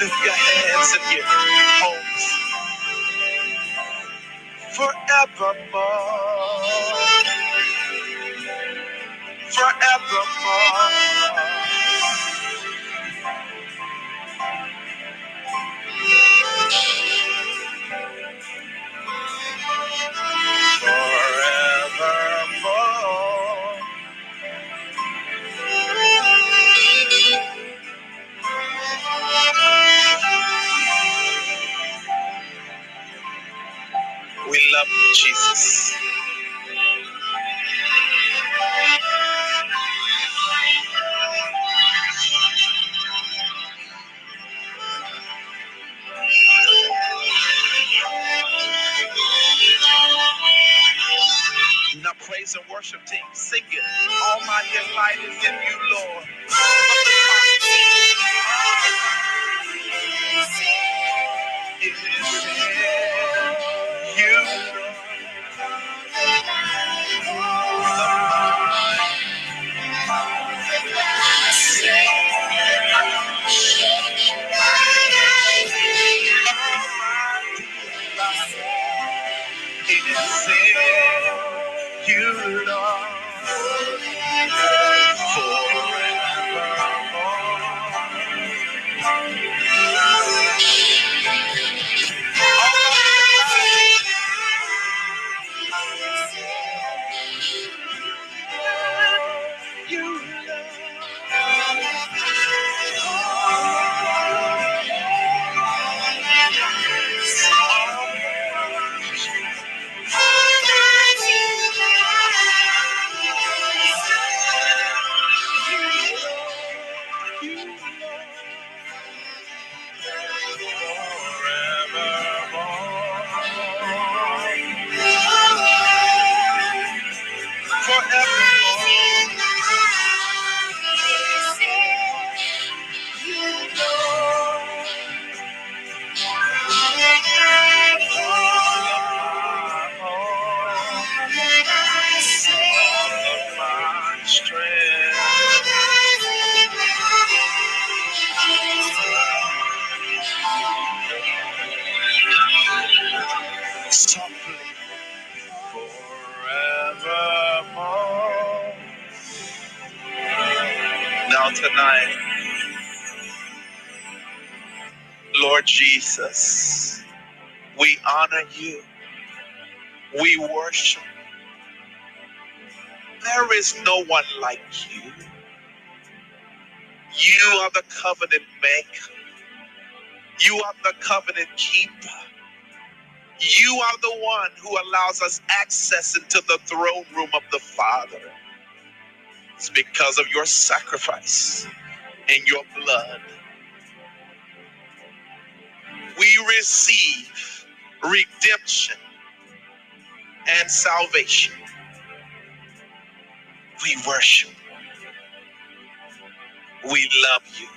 Lift your hands and your homes forevermore. Forevermore. my delight is in you, We worship. There is no one like you. You are the covenant maker. You are the covenant keeper. You are the one who allows us access into the throne room of the Father. It's because of your sacrifice and your blood. We receive redemption and salvation. We worship. We love you.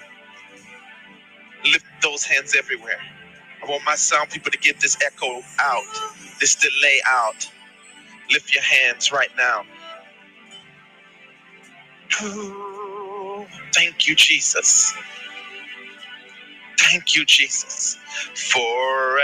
Lift those hands everywhere. I want my sound people to get this echo out, this delay out. Lift your hands right now. Thank you, Jesus. Thank you, Jesus. Forevermore.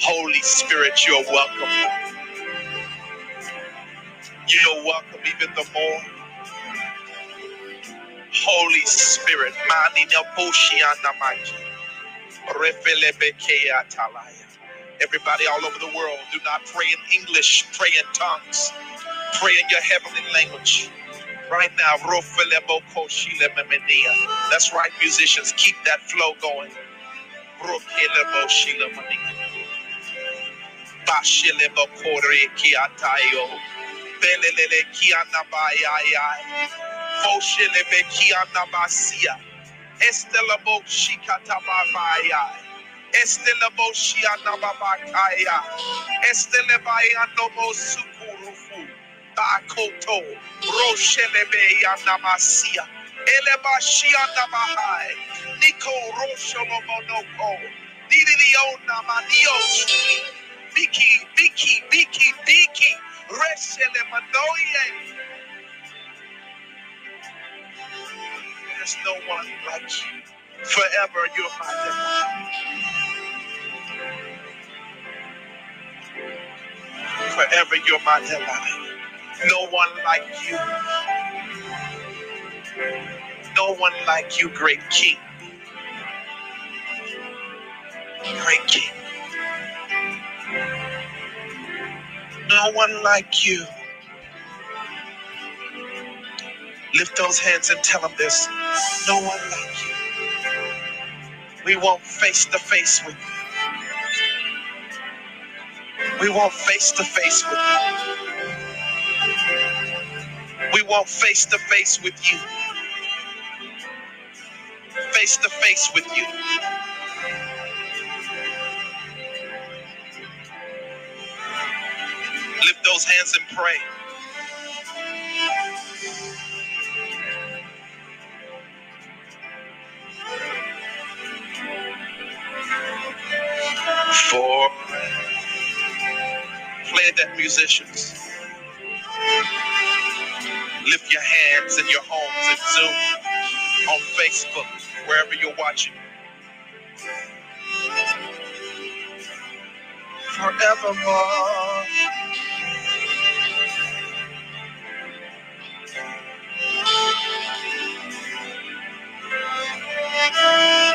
Holy Spirit, you're welcome. You're welcome even the more. Holy Spirit. Everybody all over the world, do not pray in English, pray in tongues. Pray in your heavenly language. Right now, that's right, musicians. Keep that flow going. Shilememenia. Bashilebokore kiatayo. Belelele kianabayaya. Foshelebe kianabasia. Estelabo shikatababaya. Estelabo shianababakaya. Estelebaya nomo sukurufu. Bakoto. Roshelebe yanamasia. Eleba shianabahai. Niko rosholomonoko. Nidiriona manioshi. Biki, biki, biki, biki. Reshelemanoye. There's no one like you. Forever you're my delight. Forever you're my delight. No one like you. No one like you, great King. Great King. No one like you. Lift those hands and tell them this. No one like you. We want face to face with you. We want face to face with you. We want face to face with you. Face to face with you. Lift those hands and pray. For play that musicians. Lift your hands in your homes and Zoom, on Facebook, wherever you're watching. Forevermore. Lift your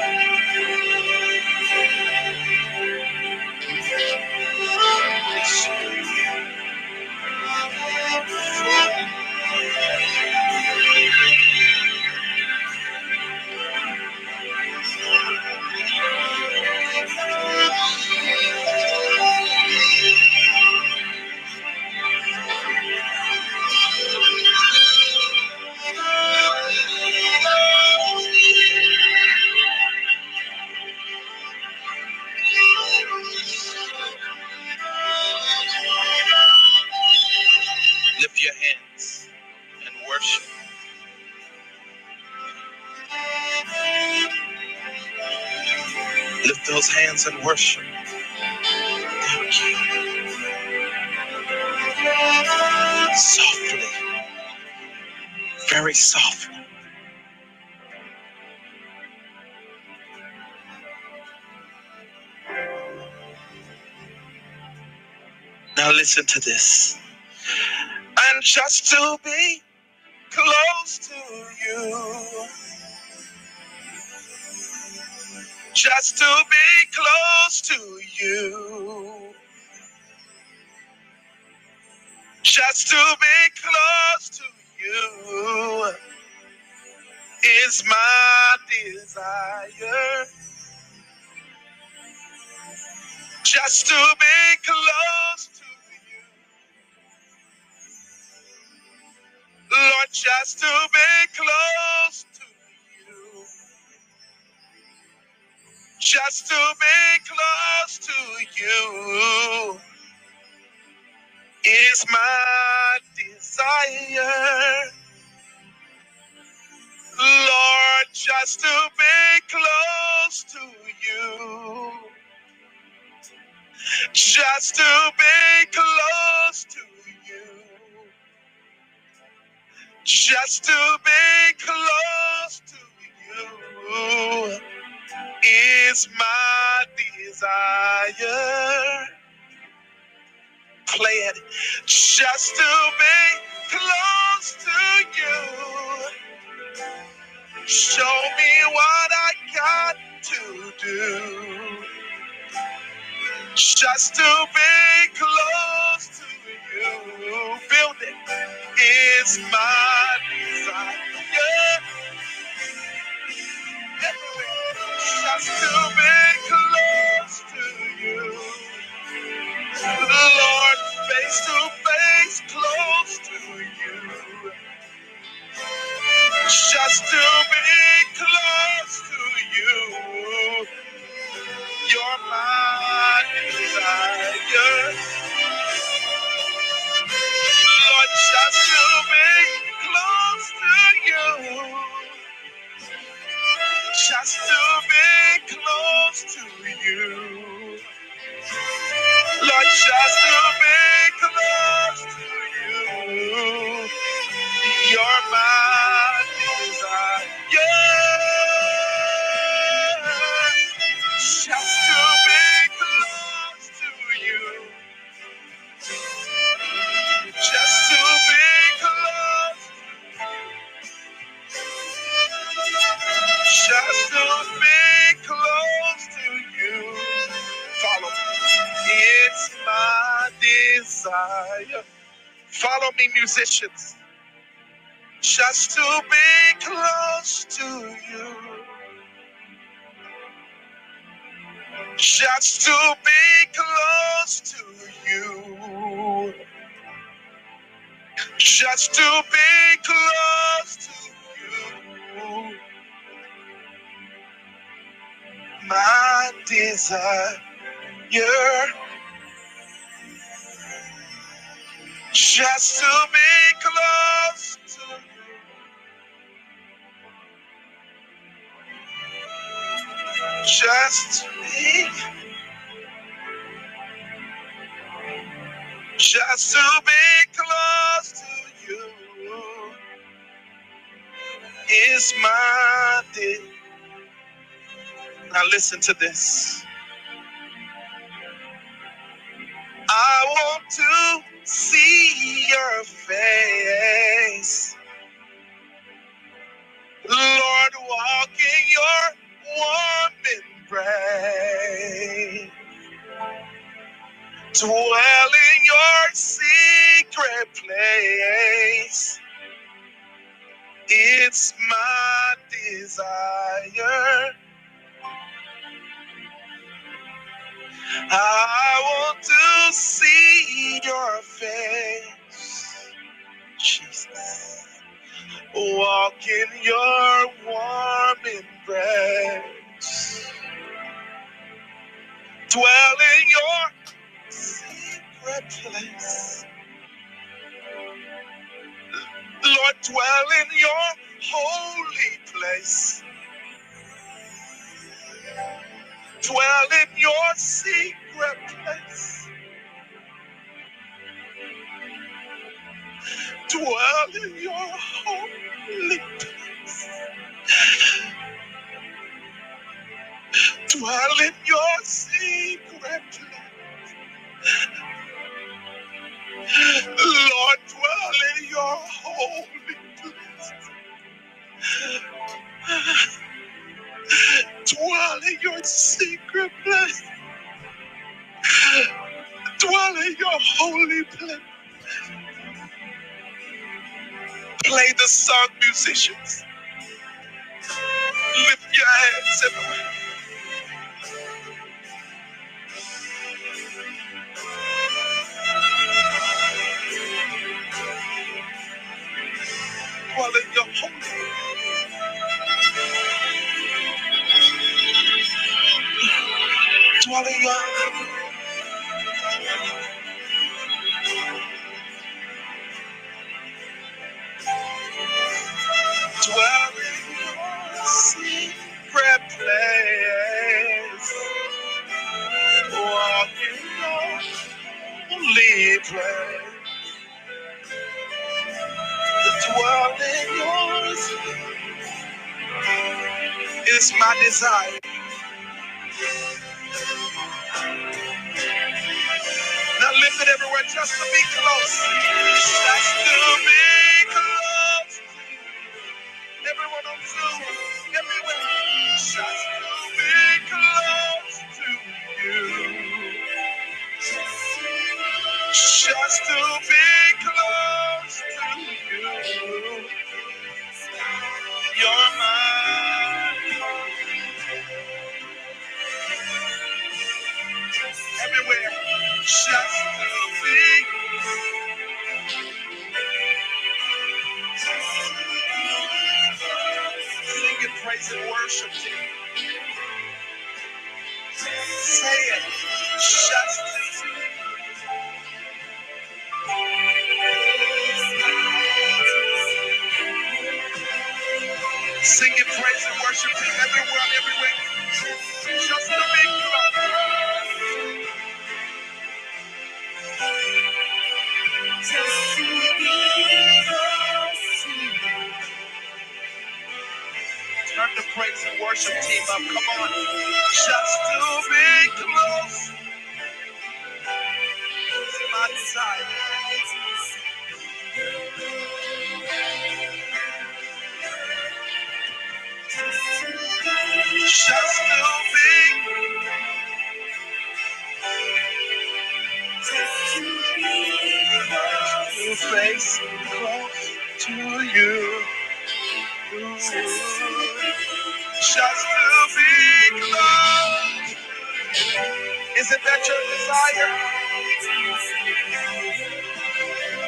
those hands and worship. Thank you. Softly, very softly. Now listen to this. And just to be close to you. Just to be close to you. Just to be close to you is my desire. Just to be close to you. Lord, just to be close Just to be close to you is my desire. Lord, just to be close to you. Just to be close to you. Just to be close to you is my desire. Play it. Just to be close to you. Show me what I got to do. Just to be close to you. Build it is my desire. Just to be close to you. Lord, face to face, close to you. Just to be close to you. You're my desire. Lord, just to be close to you. Just to be close to you. Lord, just to be close to you. You're my desire. Follow me, musicians. Just to be close to you. Just to be close to you. Just to be close to you. My desire. Just to be close to you. Just to be. Just to be close to you is my day. Now listen to this. I want to see your face. Lord, walk in your warm embrace. Dwell in your secret place. It's my desire. I want to see your face, Jesus. Walk in your warm embrace. Dwell in your secret place. Lord, dwell in your holy place. Dwell in your secret place. Dwell in your holy place. Dwell in your secret place. Lord, dwell in your holy place. Dwell in your secret place. Dwell in your holy place. Play the song, musicians. Lift your hands and dwell in your holy Dwell in your secret place. In your holy place. Dwell in yours is my desire. It everywhere just to be close. Just to be close. Everyone on Zoom, everywhere. Just to be close to you. Just to praise and worship to Say it. Just to Sing and praise and worship to everyone, everywhere. Just to be praise and worship team up. Come on. Just to be close. It's my desire. Just to be. To face close to you. Just to be close. Isn't that your desire?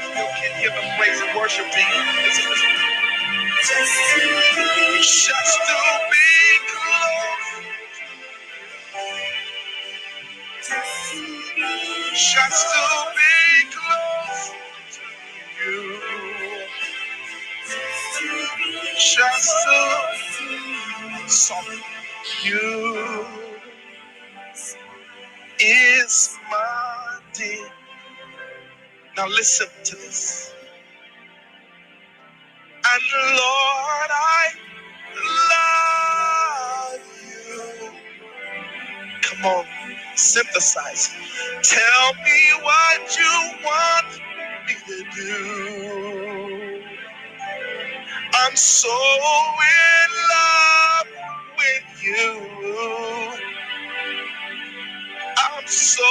You can give him praise and worship to. Just to be close. Just to Just to you is my. Now listen to this. And Lord, I love you. Come on, synthesize. Tell me what you want me to do. I'm so in love with you. I'm so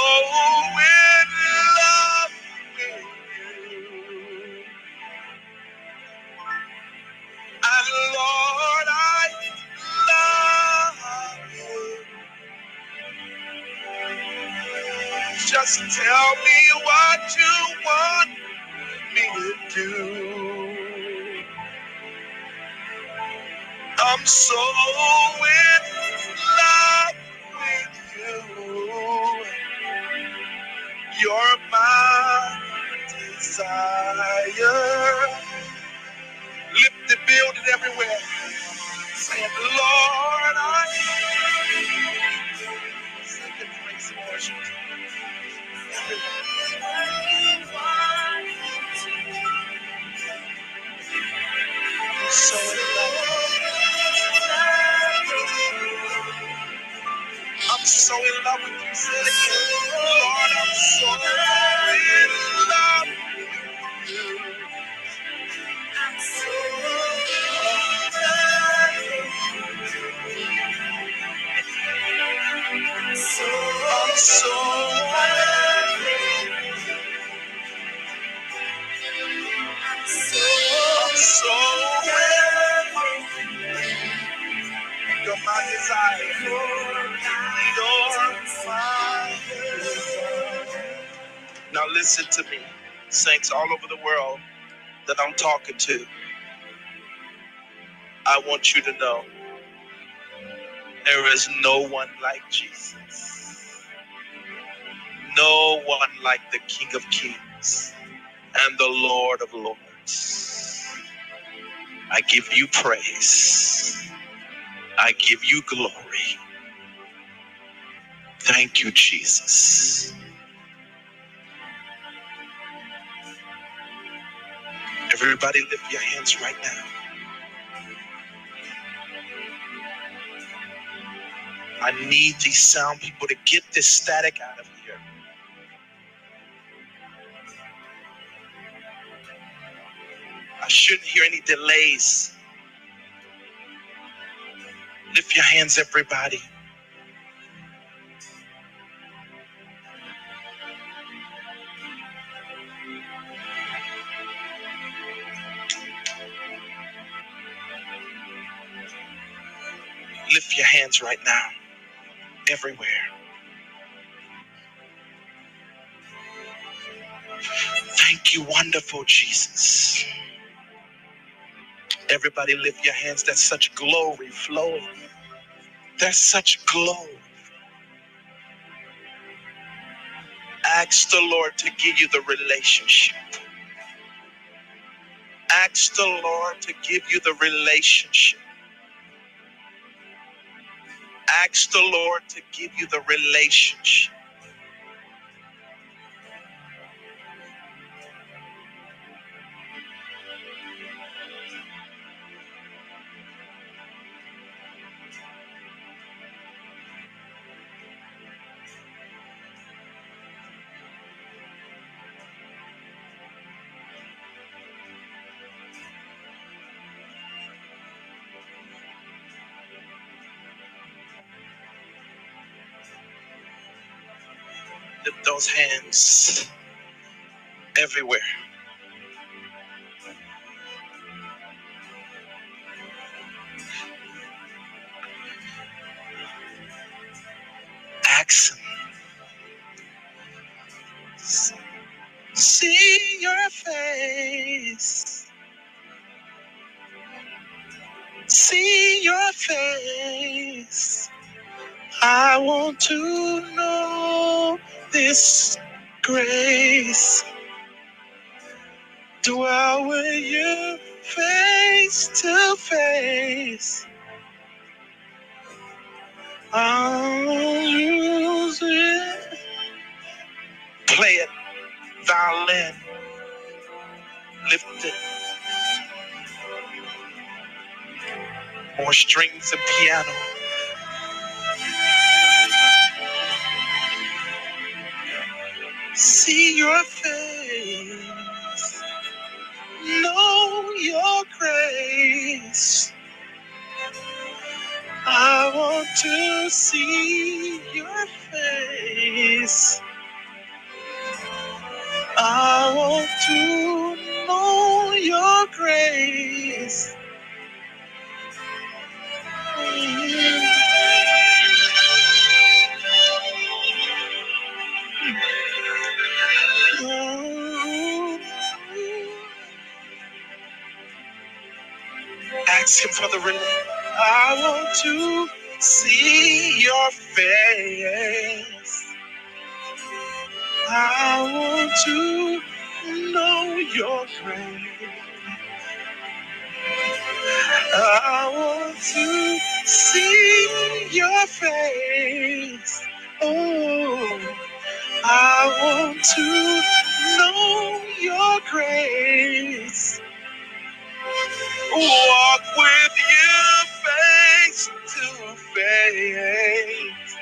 to know there is no one like Jesus. No one like the King of Kings and the Lord of Lords. I give you praise. I give you glory. Thank you, Jesus. Everybody lift your hands right now. I need these sound people to get this static out of here. I shouldn't hear any delays. Lift your hands, everybody. Lift your hands right now, everywhere. Thank you, wonderful Jesus. Everybody lift your hands. There's such glory flowing. There's such glory. Ask the Lord to give you the relationship. Ask the Lord to give you the relationship. Ask the Lord to give you the relationship. Hands everywhere. Strings to see your face. Oh, I want to know your grace. Walk with you face to face.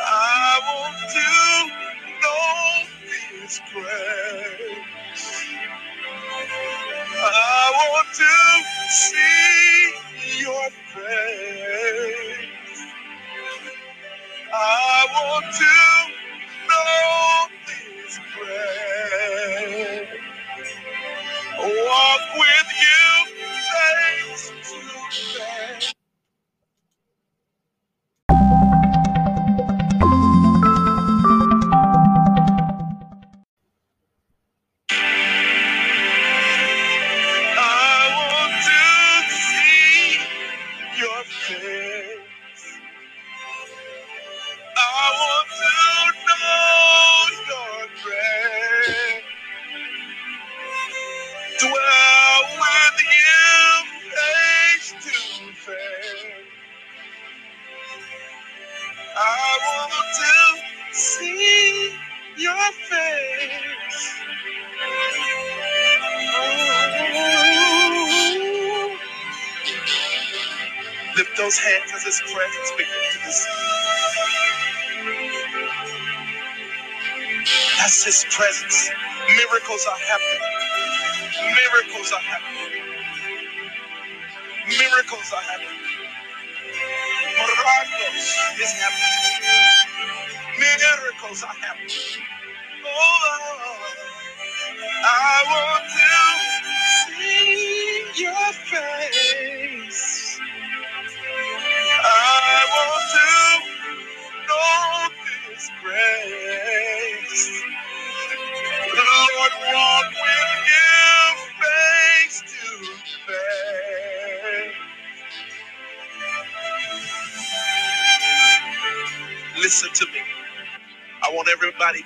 I want to know His grace. I want to see your face. I want to know. Walk with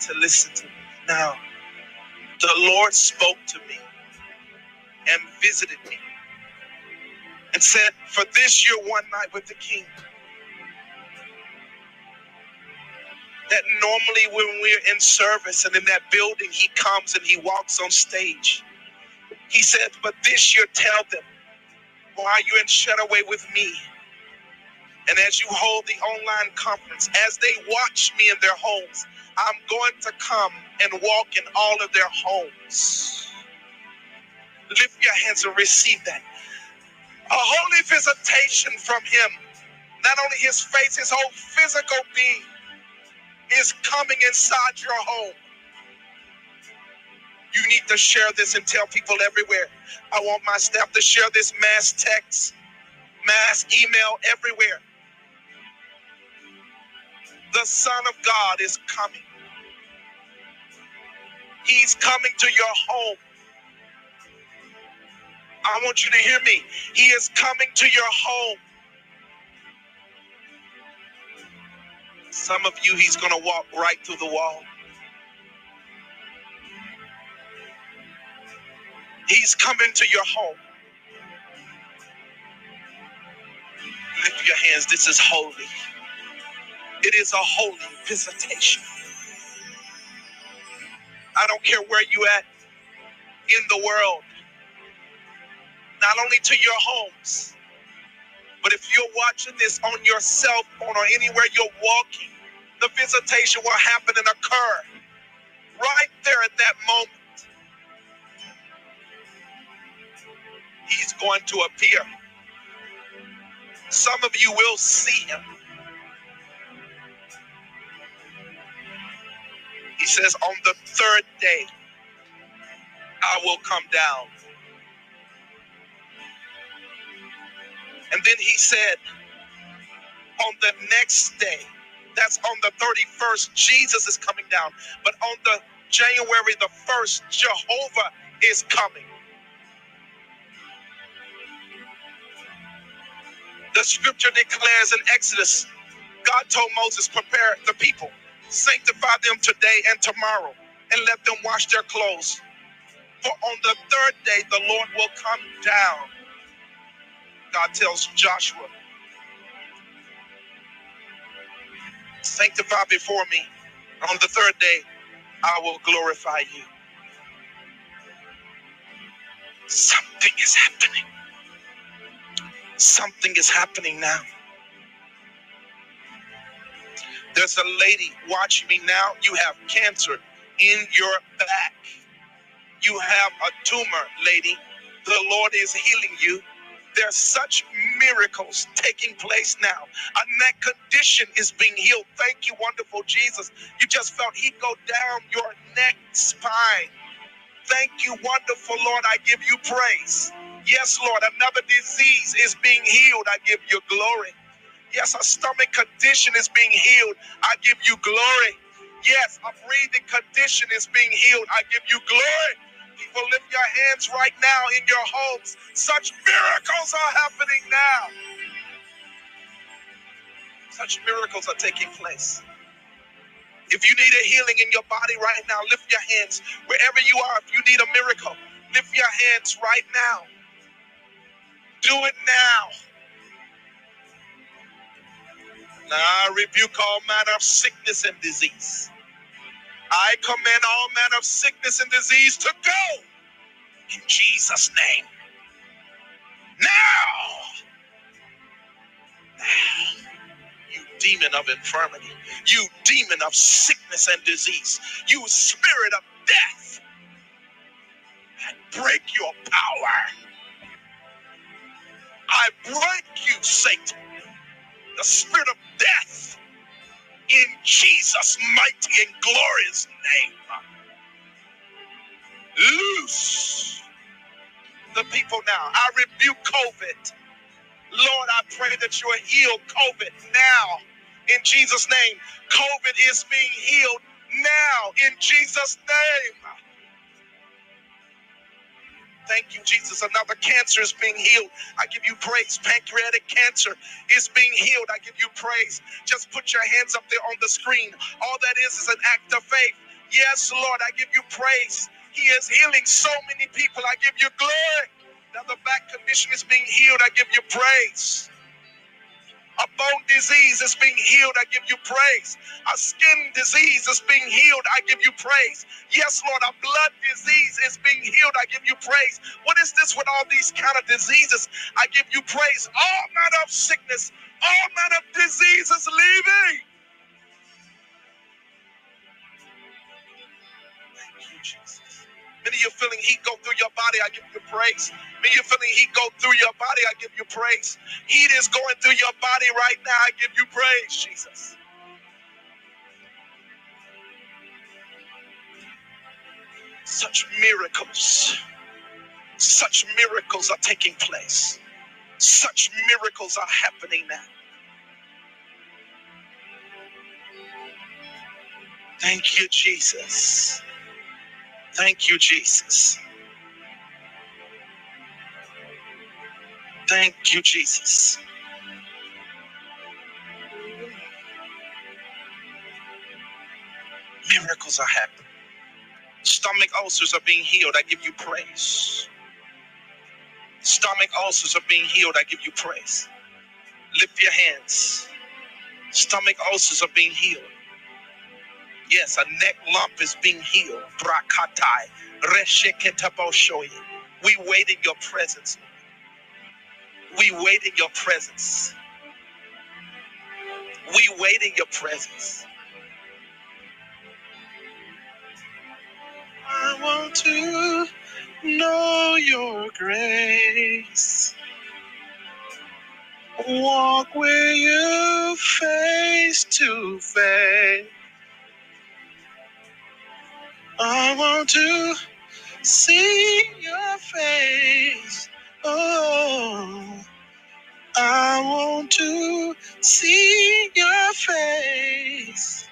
to listen to me. Now, the Lord spoke to me and visited me and said, For this your one night with the king. That normally when we're in service and in that building, he comes and he walks on stage. He said, But this year tell them, why you in shut away with me. And as you hold the online conference, as they watch me in their homes, I'm going to come and walk in all of their homes. Lift your hands and receive that. A holy visitation from him. Not only his face, his whole physical being is coming inside your home. You need to share this and tell people everywhere. I want my staff to share this mass text, mass email everywhere. The Son of God is coming. He's coming to your home. I want you to hear me. He is coming to your home. Some of you, he's going to walk right through the wall. He's coming to your home. Lift your hands. This is holy. It is a holy visitation. I don't care where you at in the world. Not only to your homes, but if you're watching this on your cell phone or anywhere you're walking, the visitation will happen and occur right there at that moment. He's going to appear. Some of you will see him. He says, On the third day, I will come down. And then he said, On the next day, that's on the 31st, Jesus is coming down. But on the January the 1st, Jehovah is coming. The scripture declares in Exodus, God told Moses, prepare the people, sanctify them today and tomorrow, and let them wash their clothes. For on the third day, the Lord will come down. God tells Joshua, Sanctify before me. On the third day, I will glorify you. Something is happening. Something is happening now. There's a lady watching me now. You have cancer in your back. You have a tumor, lady. The Lord is healing you. There's such miracles taking place now. A neck condition is being healed. Thank you, wonderful Jesus. You just felt He go down your neck spine. Thank you, wonderful Lord. I give you praise. Yes, Lord, another disease is being healed. I give you glory. Yes, a stomach condition is being healed. I give you glory. Yes, a breathing condition is being healed. I give you glory. People, lift your hands right now in your homes. Such miracles are happening now. Such miracles are taking place. If you need a healing in your body right now, lift your hands. Wherever you are, if you need a miracle, lift your hands right now. Do it now. I rebuke all manner of sickness and disease. I command all manner of sickness and disease to go in Jesus' name. Now, now, you demon of infirmity, you demon of sickness and disease, you spirit of death, I break your power. I break you, Satan, the spirit of death, in Jesus' mighty and glorious name. Loose the people now. I rebuke COVID. Lord, I pray that you will heal COVID now in Jesus' name. COVID is being healed now in Jesus' name. Thank you, Jesus. Another cancer is being healed. I give you praise. Pancreatic cancer is being healed. I give you praise. Just put your hands up there on the screen. All that is is an act of faith. Yes, Lord, I give you praise. He is healing so many people. I give you glory. Now the back condition is being healed. I give you praise. A bone disease is being healed. I give you praise. A skin disease is being healed. I give you praise. Yes, Lord, a blood disease is being healed. I give you praise. What is this with all these kind of diseases? I give you praise. All manner of sickness, all manner of diseases leaving. Thank you, Jesus. Many of you feeling heat go through your body. I give you praise. Many of you feeling heat go through your body. I give you praise. Heat is going through your body right now. I give you praise, Jesus. Such miracles, such miracles are taking place. Such miracles are happening now. Thank you, Jesus. Thank you, Jesus. Thank you, Jesus. Miracles are happening. Stomach ulcers are being healed. I give you praise. Stomach ulcers are being healed. I give you praise. Lift your hands. Stomach ulcers are being healed. Yes, a neck lump is being healed. Brakatai. Resheketaposhoye. We wait in your presence. We wait in your presence. We wait in your presence. I want to know your grace. Walk with you face to face. I want to see your face. Oh, I want to see your face.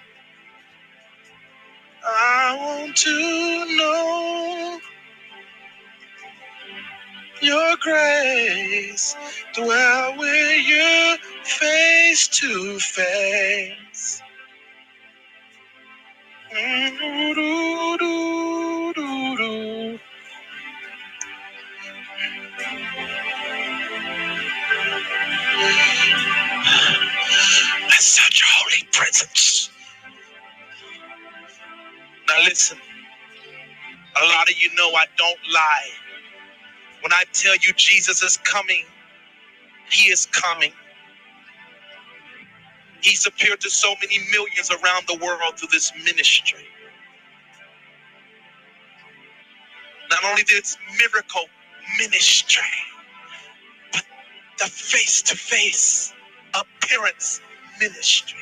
I want to know your grace. Dwell with you face to face. That's such a holy presence. Now listen, a lot of you know I don't lie. When I tell you Jesus is coming, he is coming. He's appeared to so many millions around the world through this ministry. Not only this miracle ministry, but the face to face appearance ministry.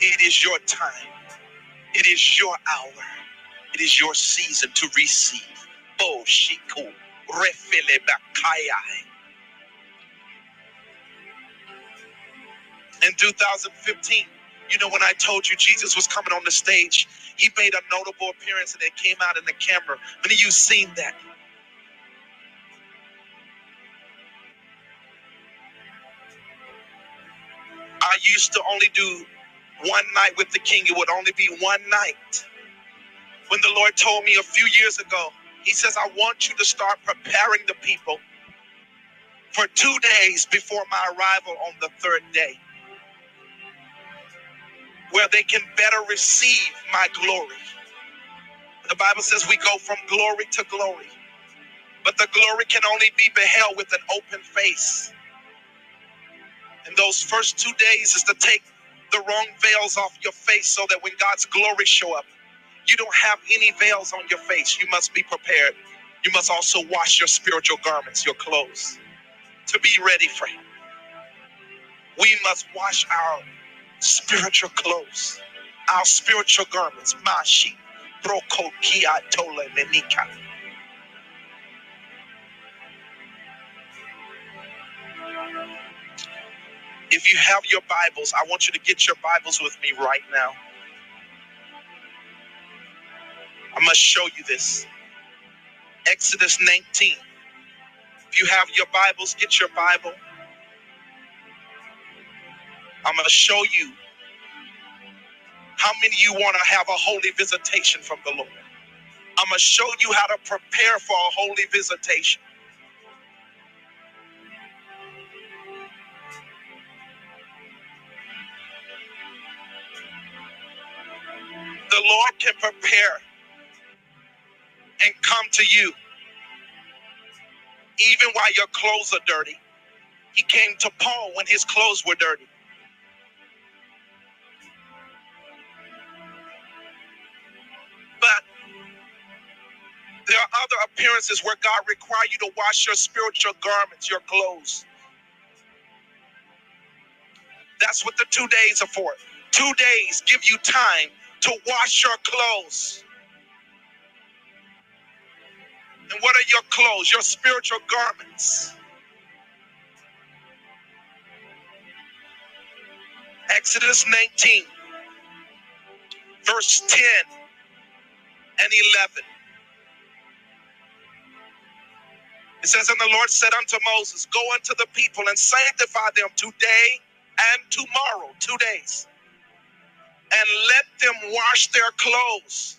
It is your time, it is your hour, it is your season to receive. Oh, Shiku, Refele. In 2015. You know, when I told you Jesus was coming on the stage, he made a notable appearance and it came out in the camera. Many of you seen that? I used to only do one night with the king. It would only be one night. When the Lord told me a few years ago, He says, I want you to start preparing the people for two days before my arrival on the third day where they can better receive my glory. The Bible says we go from glory to glory, but the glory can only be beheld with an open face. And those first two days is to take the wrong veils off your face so that when God's glory show up, you don't have any veils on your face. You must be prepared. You must also wash your spiritual garments, your clothes, to be ready for Him. We must wash our spiritual clothes, our spiritual garments. Mashi, broko kia tole menika. If you have your Bibles, I want you to get your Bibles with me right now. I must show you this. Exodus 19. If you have your Bibles, get your Bible. I'm going to show you how many you want to have a holy visitation from the Lord. I'm going to show you how to prepare for a holy visitation. The Lord can prepare and come to you even while your clothes are dirty. He came to Paul when his clothes were dirty. There are other appearances where God require you to wash your spiritual garments, your clothes. That's what the two days are for. Two days give you time to wash your clothes. And what are your clothes? Your spiritual garments. Exodus 19, verse 10 and 11. It says, And the Lord said unto Moses, Go unto the people and sanctify them today and tomorrow, two days, and let them wash their clothes.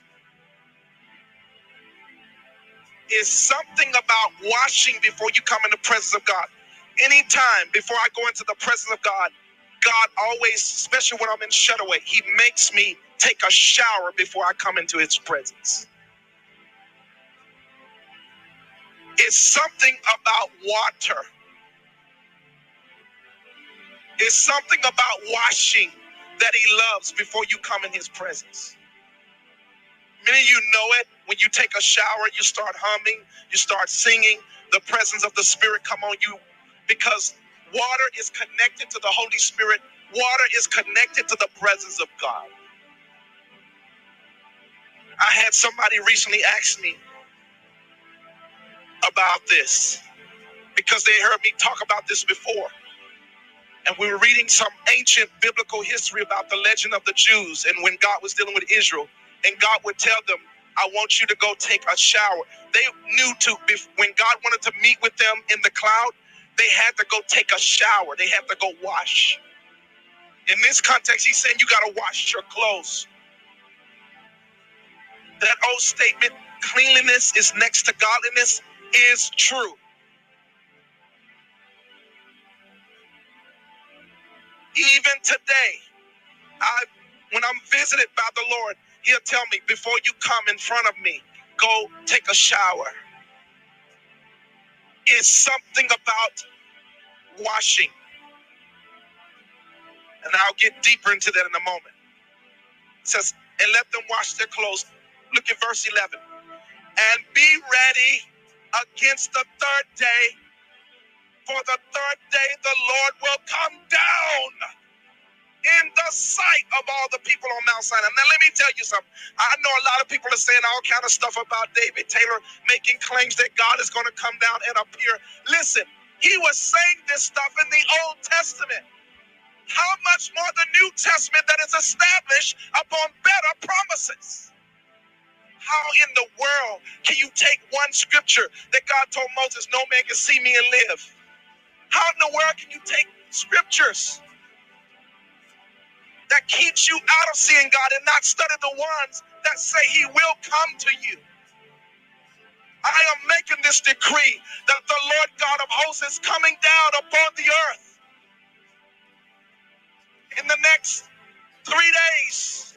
Is something about washing before you come in the presence of God. Anytime before I go into the presence of God, God always, especially when I'm in shutaway, He makes me take a shower before I come into His presence. It's something about water. It's something about washing that He loves before you come in His presence. Many of you know it. When you take a shower, you start humming, you start singing. The presence of the Spirit come on you because water is connected to the Holy Spirit. Water is connected to the presence of God. I had somebody recently ask me about this because they heard me talk about this before. And we were reading some ancient biblical history about the legend of the Jews and when God was dealing with Israel. And God would tell them, I want you to go take a shower. They knew to, when God wanted to meet with them in the cloud, they had to go take a shower. They had to go wash. In this context, he's saying you got to wash your clothes. That old statement, cleanliness is next to godliness, is true. Even today, I when I'm visited by the Lord, He'll tell me before you come in front of me, go take a shower. It's something about washing. And I'll get deeper into that in a moment. It says, and let them wash their clothes. Look at verse 11. And be ready against the third day, for the third day the Lord will come down in the sight of all the people on Mount Sinai. Now, let me tell you something. I know a lot of people are saying all kind of stuff about David Taylor, making claims that God is going to come down and appear. Listen, he was saying this stuff in the Old Testament. How much more the New Testament that is established upon better promises? How in the world can you take one scripture that God told Moses, no man can see me and live? How in the world can you take scriptures that keeps you out of seeing God and not study the ones that say he will come to you? I am making this decree that the Lord God of hosts is coming down upon the earth in the next three days.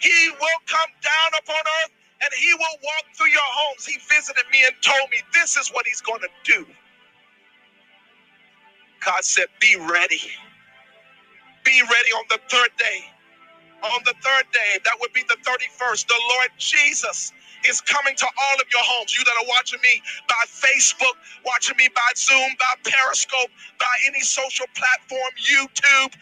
He will come down upon earth and he will walk through your homes. He visited me and told me this is what he's going to do. God said, Be ready. Be ready on the third day. On the third day, that would be the 31st, the Lord Jesus is coming to all of your homes. You that are watching me by Facebook, watching me by Zoom, by Periscope, by any social platform, YouTube.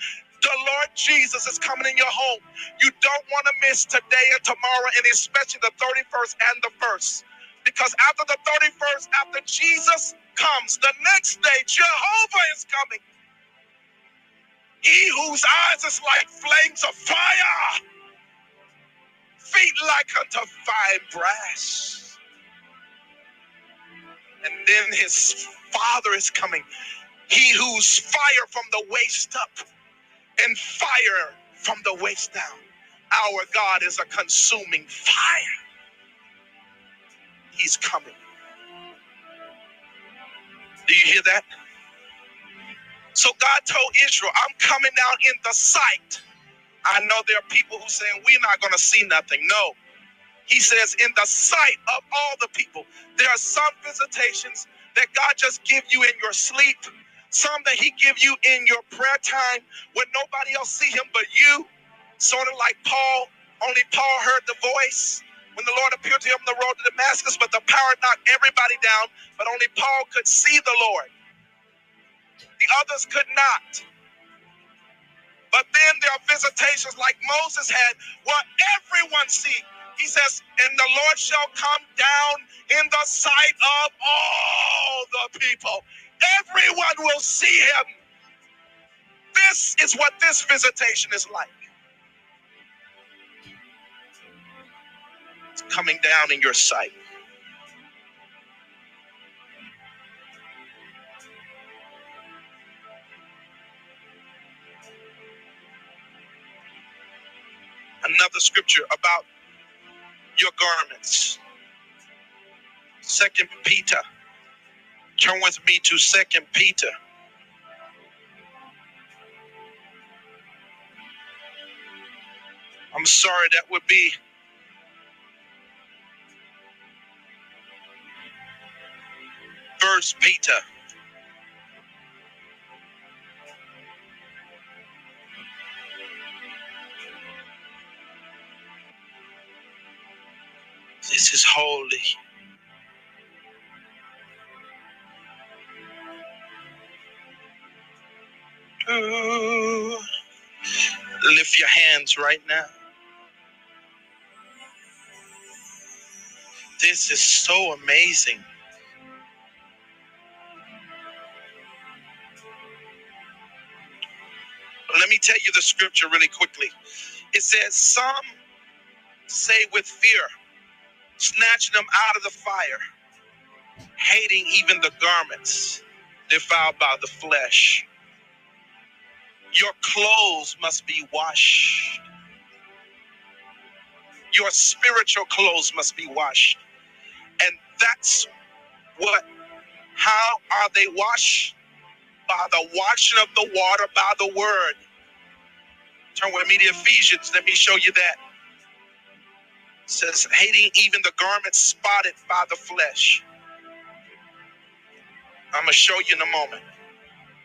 The Lord Jesus is coming in your home. You don't want to miss today and tomorrow, and especially the 31st and the 1st. Because after the 31st, after Jesus comes, the next day, Jehovah is coming. He whose eyes is like flames of fire feet like unto fine brass. And then his father is coming. He whose fire from the waist up and fire from the waist down. Our God is a consuming fire. He's coming. Do you hear that? So God told Israel, I'm coming down in the sight I know there are people who saying we're not going to see nothing. No. He says, in the sight of all the people, there are some visitations that God just give you in your sleep, some that He give you in your prayer time when nobody else see Him but you. Sort of like Paul. Only Paul heard the voice when the Lord appeared to him on the road to Damascus, but the power knocked everybody down. But only Paul could see the Lord. The others could not. But then there are visitations like Moses had where everyone see. He says, and the Lord shall come down in the sight of all the people. Everyone will see him. This is what this visitation is like. It's coming down in your sight. another scripture about your garments. Second Peter. Turn with me to Second Peter. I'm sorry, that would be First Peter. This is holy. Lift your hands right now. This is so amazing. Let me tell you the scripture really quickly. It says, Some say with fear, snatching them out of the fire, hating even the garments defiled by the flesh. Your clothes must be washed. Your spiritual clothes must be washed. And that's what, how are they washed? by the washing of the water by the word. Turn with me to Ephesians. Let me show you that. It says, hating even the garments spotted by the flesh. I'm going to show you in a moment.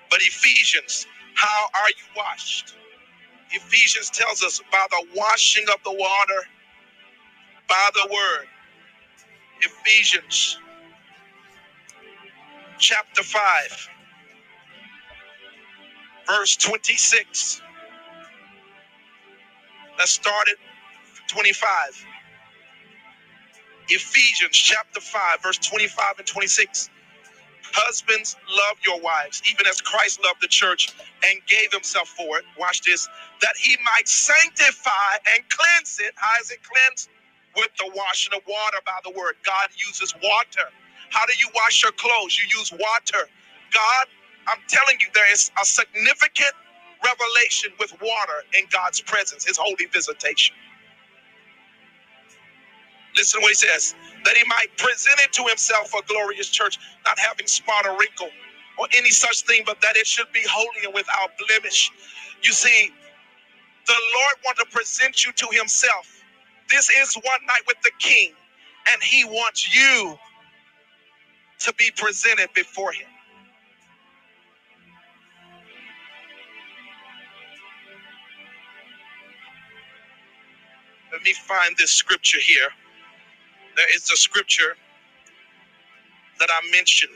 But Ephesians, how are you washed? Ephesians tells us by the washing of the water, by the word. Ephesians chapter 5, verse 26. Let's start at 25. Ephesians chapter 5, verse 25 and 26. Husbands, love your wives, even as Christ loved the church and gave himself for it. Watch this. That he might sanctify and cleanse it. How is it cleansed? With the washing of water by the word. God uses water. How do you wash your clothes? You use water. God, I'm telling you, there is a significant revelation with water in God's presence, his holy visitation. Listen to what he says that he might present it to himself a glorious church, not having spot or wrinkle or any such thing, but that it should be holy and without blemish. You see, the Lord wants to present you to himself. This is one night with the king, and he wants you to be presented before him. Let me find this scripture here. There is the scripture that I mentioned.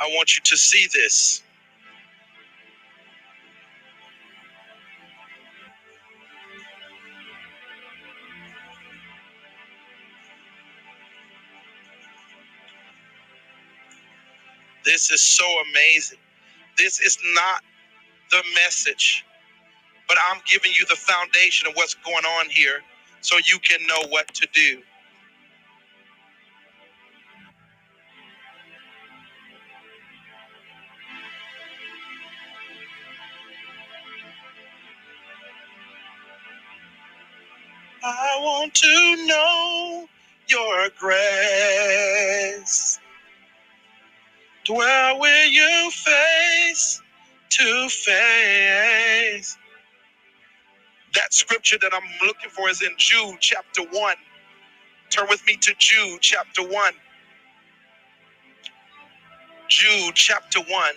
I want you to see this. This is so amazing. This is not the message, but I'm giving you the foundation of what's going on here so you can know what to do. I want to know your grace. Dwell with you face to face. That scripture that I'm looking for is in Jude chapter 1. Turn with me to Jude chapter 1. Jude chapter 1.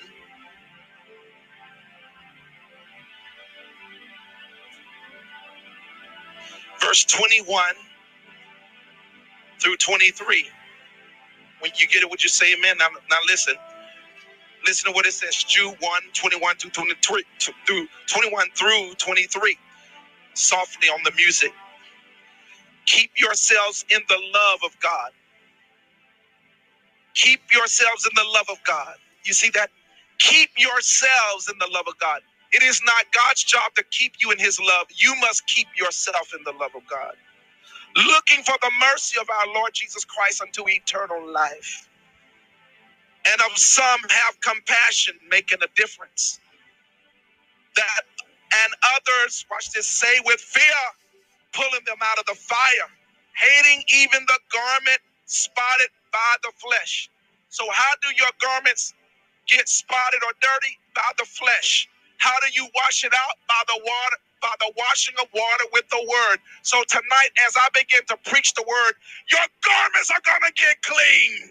Verse 21 through 23. When you get it, would you say amen? Now, now listen. Listen to what it says, Jude 1, 21 through 23, through 21 through 23. Softly on the music. Keep yourselves in the love of God. Keep yourselves in the love of God. You see that? Keep yourselves in the love of God. It is not God's job to keep you in his love. You must keep yourself in the love of God. Looking for the mercy of our Lord Jesus Christ unto eternal life and of some have compassion, making a difference. That and others, watch this, say with fear, pulling them out of the fire, hating even the garment spotted by the flesh. So, how do your garments get spotted or dirty? By the flesh. How do you wash it out? By the water, by the washing of water with the word. So tonight, as I begin to preach the word, your garments are gonna get clean.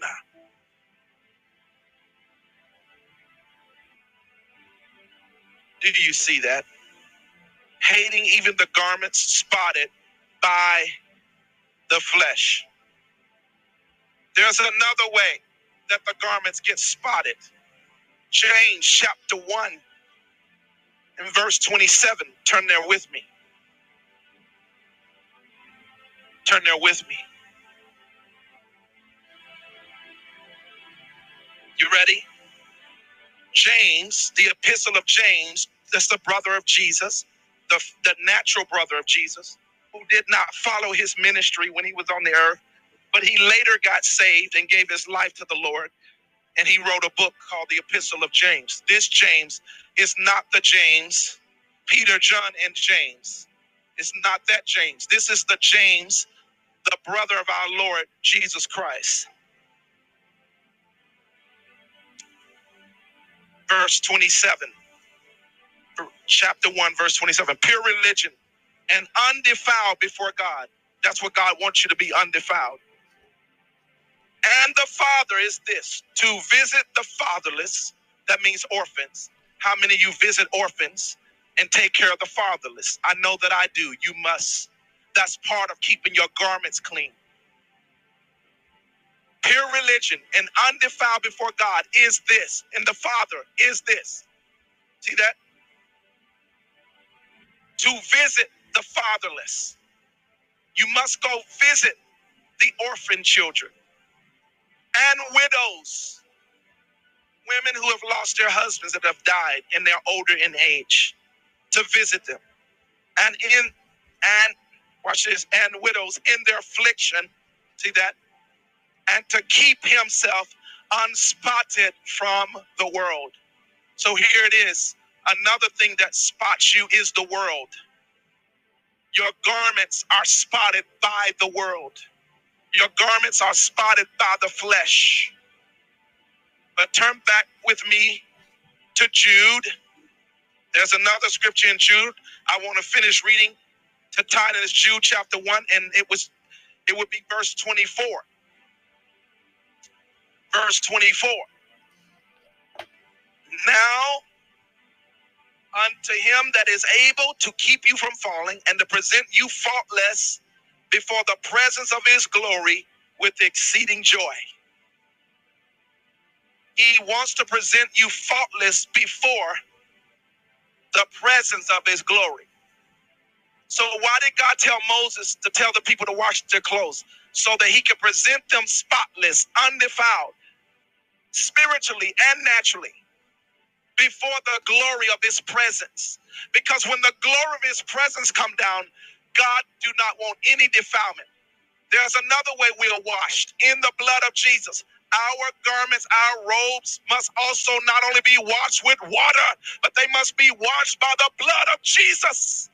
Do you see that? Hating even the garments spotted by the flesh. There's another way that the garments get spotted. James chapter 1 and verse 27. Turn there with me. Turn there with me. You ready? James, the epistle of James, that's the brother of Jesus, the, the natural brother of Jesus, who did not follow his ministry when he was on the earth, but he later got saved and gave his life to the Lord. And he wrote a book called the Epistle of James. This James is not the James, Peter, John, and James. It's not that James. This is the James the brother of our Lord Jesus Christ. Verse 27, chapter 1, verse 27. Pure religion and undefiled before God. That's what God wants you to be undefiled. And the Father is this to visit the fatherless, that means orphans. How many of you visit orphans and take care of the fatherless? I know that I do. You must. That's part of keeping your garments clean. Pure religion and undefiled before God is this, and the Father is this. See that? To visit the fatherless. You must go visit the orphan children and widows, women who have lost their husbands that have died and they're older in age, to visit them. And in and watch this, and widows in their affliction. See that? And to keep himself unspotted from the world. So here it is. Another thing that spots you is the world. Your garments are spotted by the world. Your garments are spotted by the flesh. But turn back with me to Jude. There's another scripture in Jude. I want to finish reading to Titus, Jude chapter 1, and it was it would be verse 24. Verse 24. Now unto him that is able to keep you from falling and to present you faultless before the presence of his glory with exceeding joy. He wants to present you faultless before the presence of his glory. So, why did God tell Moses to tell the people to wash their clothes? So that he could present them spotless, undefiled, spiritually and naturally before the glory of his presence. Because when the glory of his presence come down, God do not want any defilement. There's another way we are washed in the blood of Jesus. Our garments, our robes must also not only be washed with water, but they must be washed by the blood of Jesus.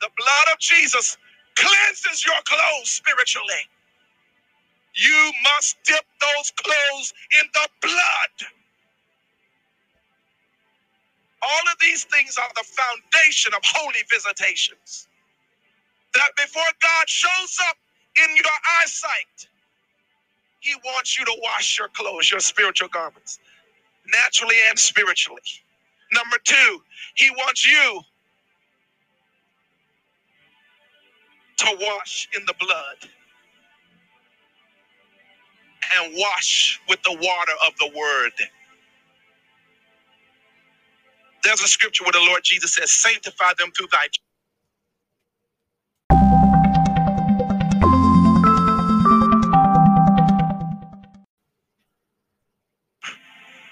The blood of Jesus cleanses your clothes spiritually. You must dip those clothes in the blood. All of these things are the foundation of holy visitations. That before God shows up in your eyesight, He wants you to wash your clothes, your spiritual garments, naturally and spiritually. Number two, He wants you to wash in the blood and wash with the water of the word. There's a scripture where the Lord Jesus says, Sanctify them through thy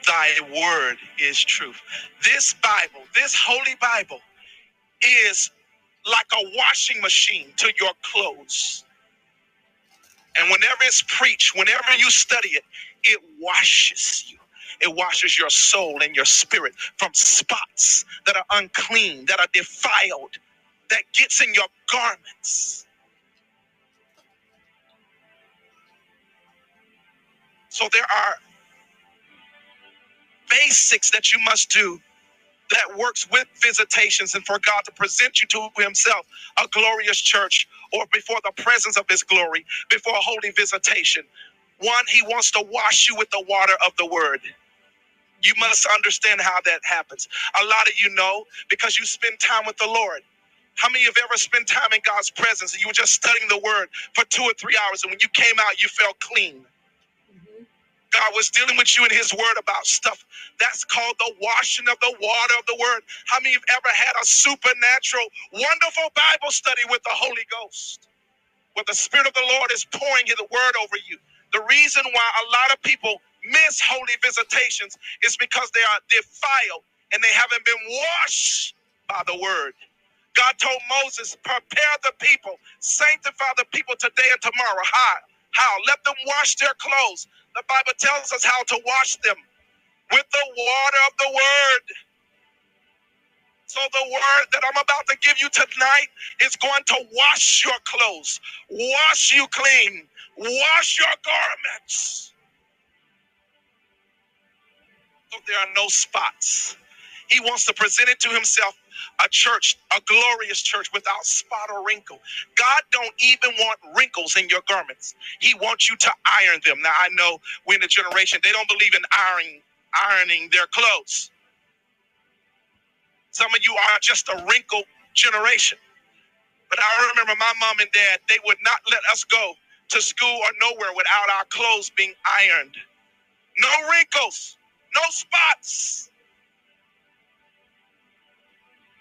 thy word is truth. This Bible, this holy Bible, is like a washing machine to your clothes. And whenever it's preached, whenever you study it, it washes you. It washes your soul and your spirit from spots that are unclean, that are defiled, that gets in your garments. So there are basics that you must do that works with visitations and for God to present you to Himself a glorious church or before the presence of His glory, before a holy visitation. One, He wants to wash you with the water of the Word. You must understand how that happens. A lot of you know because you spend time with the Lord. How many of you have ever spent time in God's presence and you were just studying the word for two or three hours and when you came out, you felt clean? God was dealing with you in his word about stuff. That's called the washing of the water of the word. How many have ever had a supernatural, wonderful Bible study with the Holy Ghost? Where the Spirit of the Lord is pouring his word over you. The reason why a lot of people miss holy visitations is because they are defiled and they haven't been washed by the word. God told Moses, prepare the people, sanctify the people today and tomorrow. How? How? Let them wash their clothes. The Bible tells us how to wash them with the water of the word. So the word that I'm about to give you tonight is going to wash your clothes, wash you clean, wash your garments. So there are no spots. He wants to present it to himself a church, a glorious church without spot or wrinkle. God don't even want wrinkles in your garments. He wants you to iron them. Now I know we're in a generation they don't believe in ironing ironing their clothes. Some of you are just a wrinkled generation. But I remember my mom and dad, they would not let us go to school or nowhere without our clothes being ironed. No wrinkles, no spots.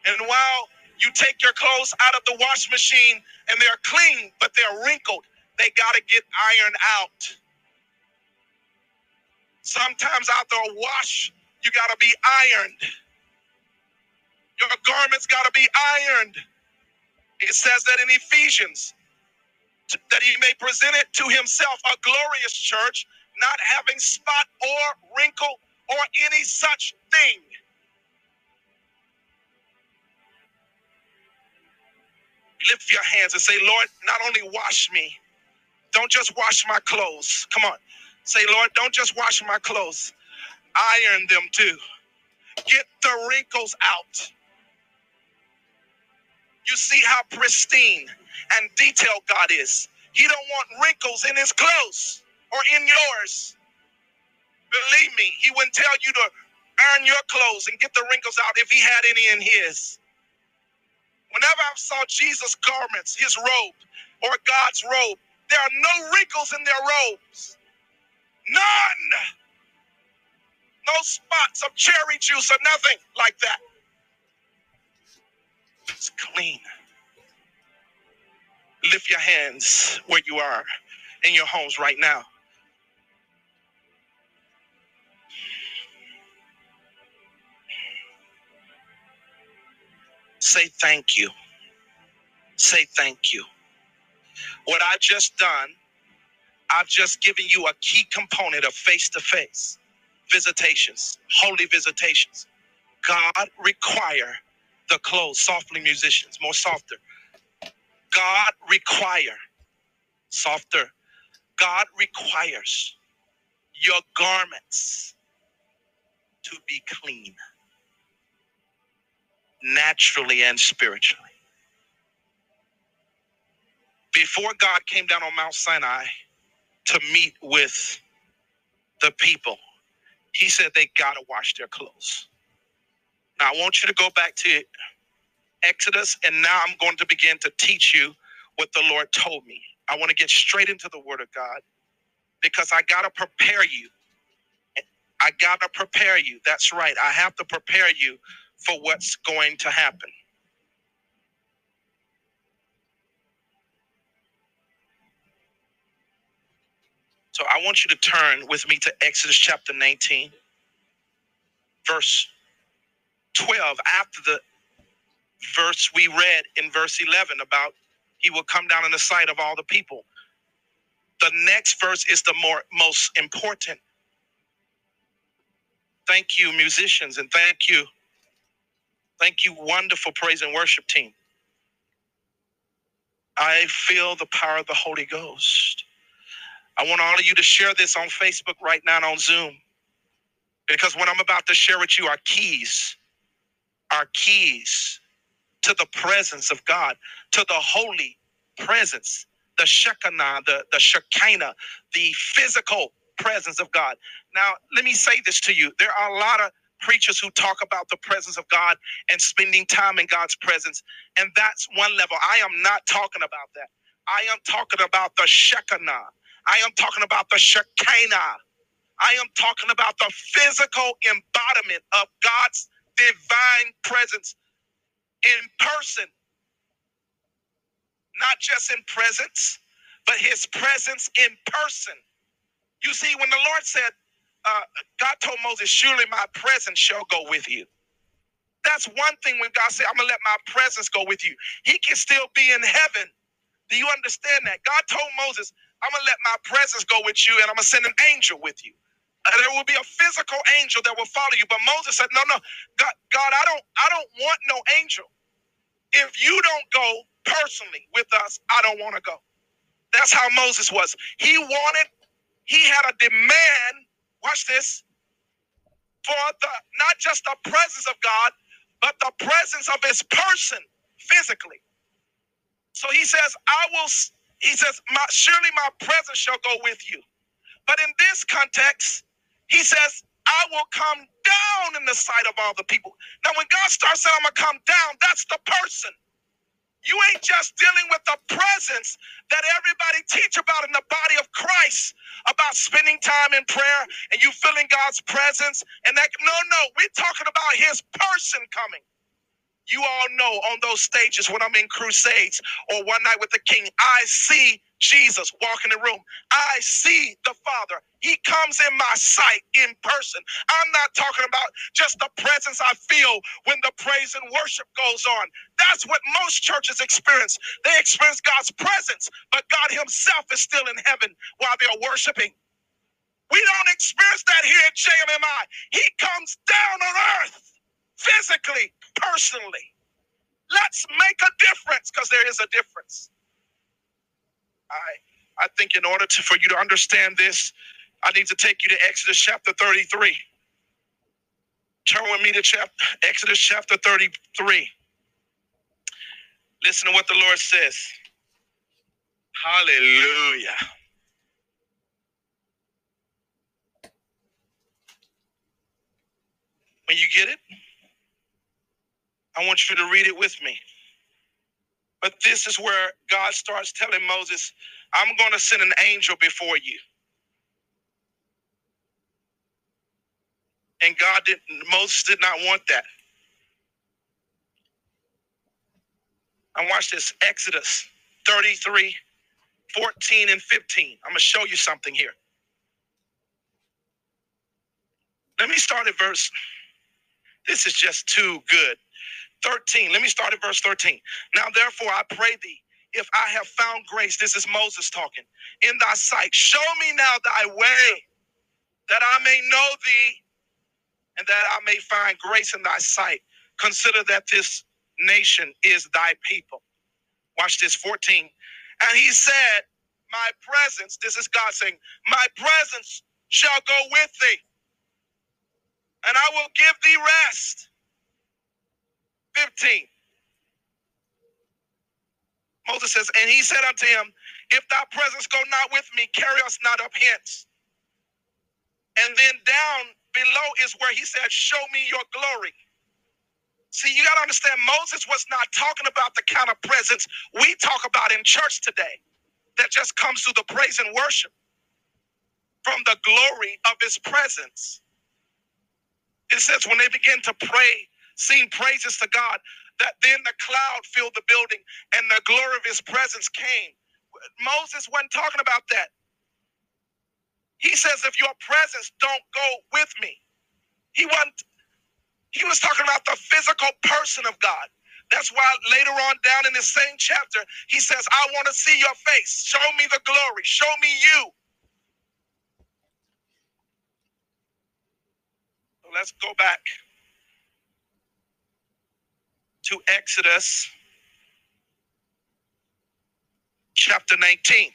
And while you take your clothes out of the wash machine and they're clean, but they're wrinkled, they got to get ironed out. Sometimes after a wash, you got to be ironed. Your garments got to be ironed. It says that in Ephesians, that he may present it to himself a glorious church, not having spot or wrinkle or any such thing. Lift your hands and say, Lord, not only wash me, don't just wash my clothes. Come on. Say, Lord, don't just wash my clothes, iron them too. Get the wrinkles out. You see how pristine and detailed God is. He don't want wrinkles in his clothes or in yours. Believe me, he wouldn't tell you to iron your clothes and get the wrinkles out if he had any in his. Whenever I saw Jesus' garments, his robe, or God's robe, there are no wrinkles in their robes. None. No spots of cherry juice or nothing like that. It's clean. Lift your hands where you are in your homes right now. Say thank you. Say thank you. What I've just done, I've just given you a key component of face to face visitations, holy visitations. God require the clothes, softly musicians, more softer. God require softer. God requires your garments to be clean naturally and spiritually. Before God came down on Mount Sinai to meet with the people, he said they got to wash their clothes. Now, I want you to go back to Exodus, and now I'm going to begin to teach you what the Lord told me. I want to get straight into the Word of God because I got to prepare you. I got to prepare you. That's right. I have to prepare you for what's going to happen. So I want you to turn with me to Exodus chapter 19, verse 12. After the verse we read in verse 11 about he will come down in the sight of all the people. The next verse is the more most important. Thank you, musicians, and thank you Thank you, wonderful praise and worship team. I feel the power of the Holy Ghost. I want all of you to share this on Facebook right now and on Zoom. Because what I'm about to share with you are keys, are keys to the presence of God, to the holy presence, the Shekinah, the, the Shekinah, the physical presence of God. Now, let me say this to you. There are a lot of preachers who talk about the presence of God and spending time in God's presence. And that's one level. I am not talking about that. I am talking about the Shekinah. I am talking about the Shekinah. I am talking about the physical embodiment of God's divine presence in person. Not just in presence, but his presence in person. You see, when the Lord said, uh, God told Moses, Surely my presence shall go with you. That's one thing when God said, I'm going to let my presence go with you. He can still be in heaven. Do you understand that? God told Moses, I'm going to let my presence go with you and I'm going to send an angel with you. Uh, there will be a physical angel that will follow you. But Moses said, No, no, God, God, I don't, I don't want no angel. If you don't go personally with us, I don't want to go. That's how Moses was. He wanted, he had a demand, watch this, for the not just the presence of God, but the presence of his person physically. So he says, I will, he says, my, surely my presence shall go with you. But in this context, he says, I will come down in the sight of all the people. Now, when God starts saying, I'm going to come down, that's the person. You ain't just dealing with the presence that everybody teach about in the body of Christ about spending time in prayer and you feeling God's presence and that no no we're talking about his person coming. You all know on those stages when I'm in crusades or one night with the king, I see Jesus walk in the room. I see the Father. He comes in my sight in person. I'm not talking about just the presence I feel when the praise and worship goes on. That's what most churches experience. They experience God's presence, but God Himself is still in heaven while they're worshiping. We don't experience that here at JMMI. He comes down on earth physically personally. Let's make a difference because there is a difference. I I think in order to, for you to understand this, I need to take you to Exodus chapter 33. Turn with me to chapter Exodus chapter 33. Listen to what the Lord says. Hallelujah. When you get it, I want you to read it with me. But this is where God starts telling Moses, I'm going to send an angel before you. And God did Moses did not want that. And watch this Exodus 33, 14, and 15. I'm going to show you something here. Let me start at verse. This is just too good. 13. Let me start at verse 13. Now, therefore, I pray thee, if I have found grace, this is Moses talking, in thy sight, show me now thy way, that I may know thee, and that I may find grace in thy sight. Consider that this nation is thy people. Watch this 14. And he said, My presence, this is God saying, My presence shall go with thee, and I will give thee rest 15. Moses says, And he said unto him, If thy presence go not with me, carry us not up hence. And then down below is where he said, Show me your glory. See, you got to understand, Moses was not talking about the kind of presence we talk about in church today that just comes through the praise and worship from the glory of his presence. It says, when they begin to pray sing praises to God, that then the cloud filled the building and the glory of his presence came. Moses wasn't talking about that. He says, if your presence don't go with me, he wasn't, he was talking about the physical person of God. That's why later on down in the same chapter, he says, I want to see your face. Show me the glory. Show me you. let's go back to Exodus chapter 19.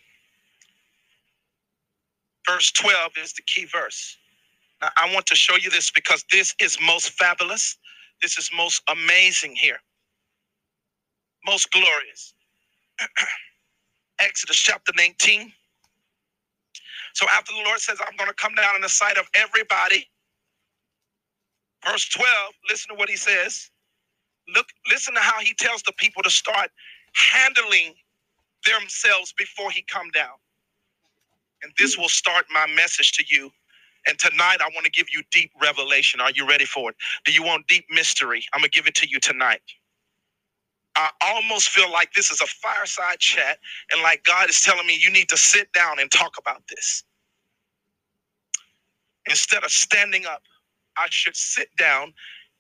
Verse 12 is the key verse. Now, I want to show you this because this is most fabulous. This is most amazing here. Most glorious. Exodus chapter 19. So after the Lord says, I'm going to come down in the sight of everybody. Verse 12, listen to what he says. Look, listen to how he tells the people to start handling themselves before he come down. And this will start my message to you. And tonight I want to give you deep revelation. Are you ready for it? Do you want deep mystery? I'm to give it to you tonight. I almost feel like this is a fireside chat and like God is telling me you need to sit down and talk about this. Instead of standing up, I should sit down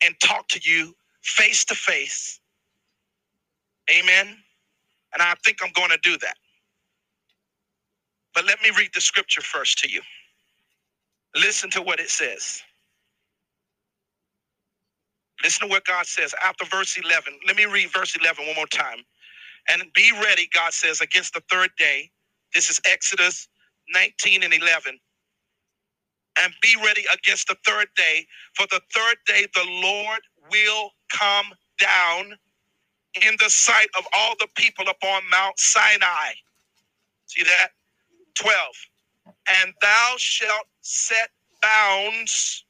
and talk to you face to face. Amen. And I think I'm going to do that. But let me read the scripture first to you. Listen to what it says. Listen to what God says after verse 11. Let me read verse 11 one more time. And be ready, God says, against the third day. This is Exodus 19 and 11. And be ready against the third day. For the third day, the Lord will come down in the sight of all the people upon Mount Sinai. See that? 12. And thou shalt set bounds.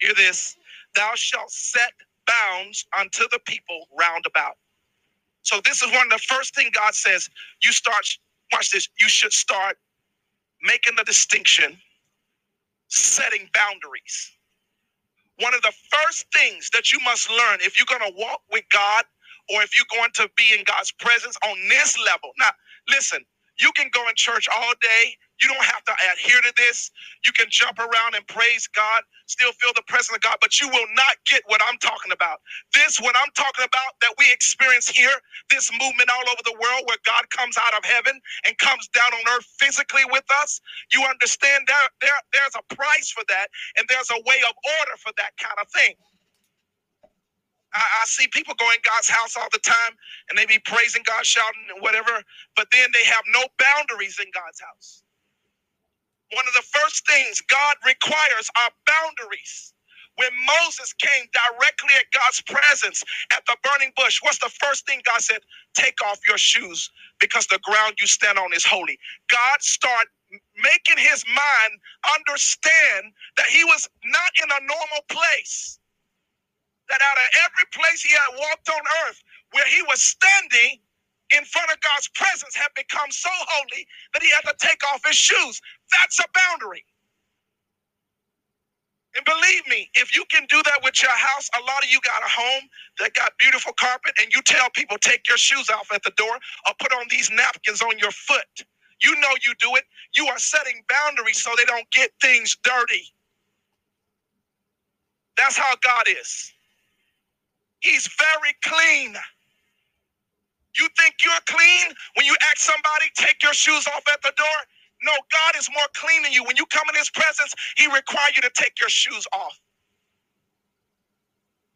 Hear this. Thou shalt set bounds unto the people round about. So this is one of the first thing God says. You start, watch this, you should start making the distinction, setting boundaries. One of the first things that you must learn if you're going to walk with God or if you're going to be in God's presence on this level. Now, listen, you can go in church all day. You don't have to adhere to this. You can jump around and praise God, still feel the presence of God, but you will not get what I'm talking about. This, what I'm talking about, that we experience here, this movement all over the world where God comes out of heaven and comes down on earth physically with us. You understand there, there there's a price for that, and there's a way of order for that kind of thing. I, I, see people go in God's house all the time and they be praising God, shouting and whatever, but then they have no boundaries in God's house. One of the first things God requires are boundaries. When Moses came directly at God's presence at the burning bush, what's the first thing God said? Take off your shoes because the ground you stand on is holy. God started making his mind understand that he was not in a normal place that out of every place he had walked on earth where he was standing in front of God's presence had become so holy that he had to take off his shoes. That's a boundary. And believe me, if you can do that with your house, a lot of you got a home that got beautiful carpet, and you tell people take your shoes off at the door or put on these napkins on your foot. You know you do it. You are setting boundaries so they don't get things dirty. That's how God is. He's very clean. You think you're clean when you ask somebody, take your shoes off at the door? No, God is more clean than you. When you come in his presence, he requires you to take your shoes off.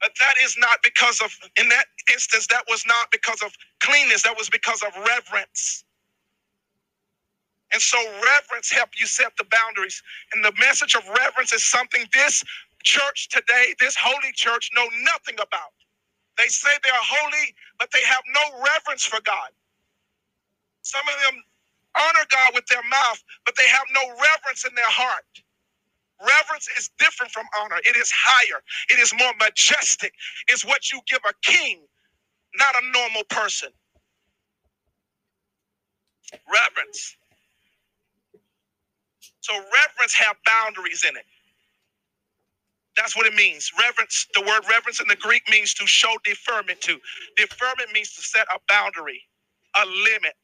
But that is not because of, in that instance, that was not because of cleanness, that was because of reverence. And so reverence help you set the boundaries. And the message of reverence is something this church today, this holy church, know nothing about. They say they are holy, but they have no reverence for God. Some of them honor God with their mouth, but they have no reverence in their heart. Reverence is different from honor. It is higher. It is more majestic. It's what you give a king, not a normal person. Reverence. So reverence have boundaries in it. That's what it means. Reverence, the word reverence in the Greek means to show deferment to. Deferment means to set a boundary, a limit,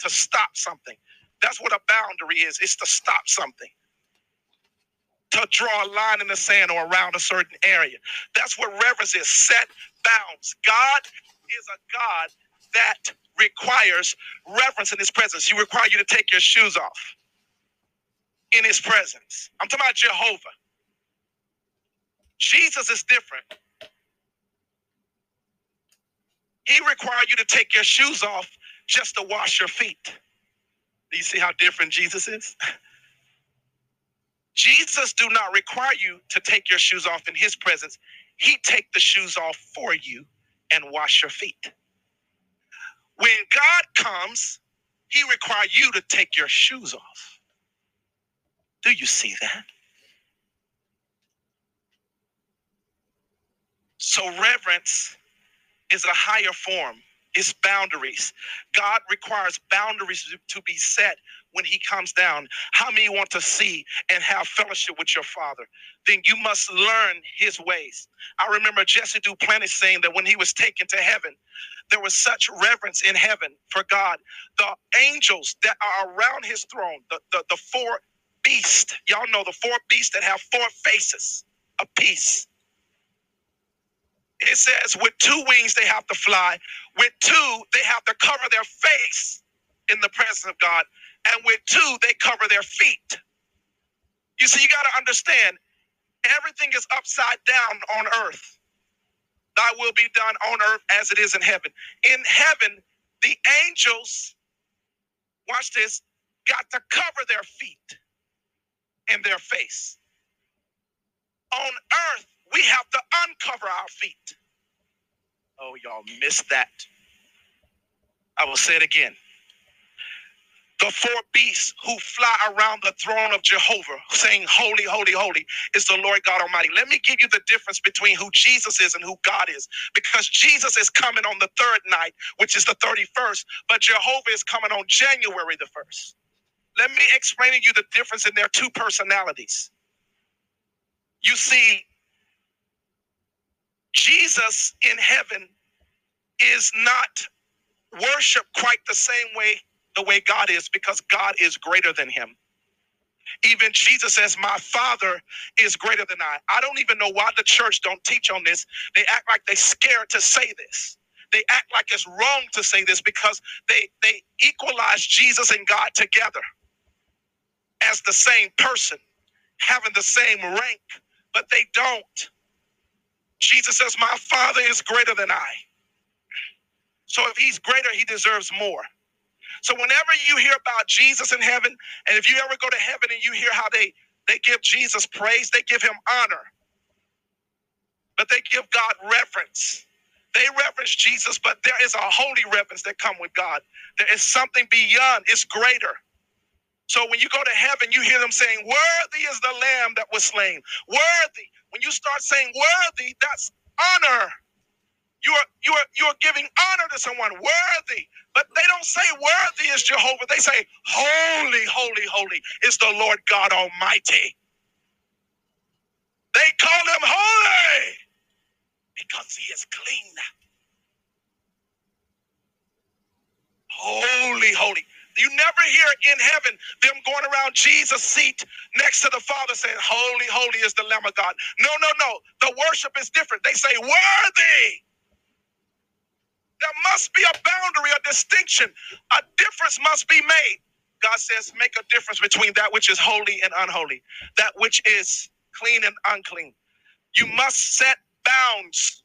to stop something. That's what a boundary is. It's to stop something. To draw a line in the sand or around a certain area. That's what reverence is. Set bounds. God is a God that requires reverence in his presence. He requires you to take your shoes off in his presence. I'm talking about Jehovah. Jesus is different. He required you to take your shoes off just to wash your feet. Do you see how different Jesus is? Jesus do not require you to take your shoes off in his presence. He take the shoes off for you and wash your feet. When God comes, he require you to take your shoes off. Do you see that? So reverence is a higher form. It's boundaries. God requires boundaries to be set when he comes down. How many want to see and have fellowship with your father? Then you must learn his ways. I remember Jesse Duplantis saying that when he was taken to heaven, there was such reverence in heaven for God. The angels that are around his throne, the, the, the four beasts, y'all know the four beasts that have four faces, a piece it says with two wings they have to fly. With two, they have to cover their face in the presence of God. And with two, they cover their feet. You see, you got to understand everything is upside down on earth. Thy will be done on earth as it is in heaven. In heaven, the angels, watch this, got to cover their feet and their face. On earth, we have to uncover our feet. Oh, y'all missed that. I will say it again the four beasts who fly around the throne of Jehovah, saying, Holy, holy, holy is the Lord God Almighty. Let me give you the difference between who Jesus is and who God is. Because Jesus is coming on the third night, which is the 31st, but Jehovah is coming on January the 1st. Let me explain to you the difference in their two personalities. You see, Jesus in heaven is not worshiped quite the same way the way God is because God is greater than him. Even Jesus says, My Father is greater than I. I don't even know why the church don't teach on this. They act like they're scared to say this. They act like it's wrong to say this because they they equalize Jesus and God together as the same person, having the same rank, but they don't. Jesus says, My Father is greater than I. So if he's greater, he deserves more. So whenever you hear about Jesus in heaven, and if you ever go to heaven and you hear how they they give Jesus praise, they give him honor. But they give God reverence. They reverence Jesus, but there is a holy reverence that come with God. There is something beyond, it's greater. So when you go to heaven, you hear them saying, Worthy is the lamb that was slain. Worthy. When you start saying worthy, that's honor. You are you are you are giving honor to someone worthy. But they don't say worthy is Jehovah. They say holy, holy, holy is the Lord God Almighty. They call him holy because he is clean. Holy, holy. You never hear in heaven them going around Jesus' seat next to the Father saying, Holy, holy is the Lamb of God. No, no, no. The worship is different. They say, Worthy. There must be a boundary, a distinction. A difference must be made. God says, make a difference between that which is holy and unholy, that which is clean and unclean. You must set bounds.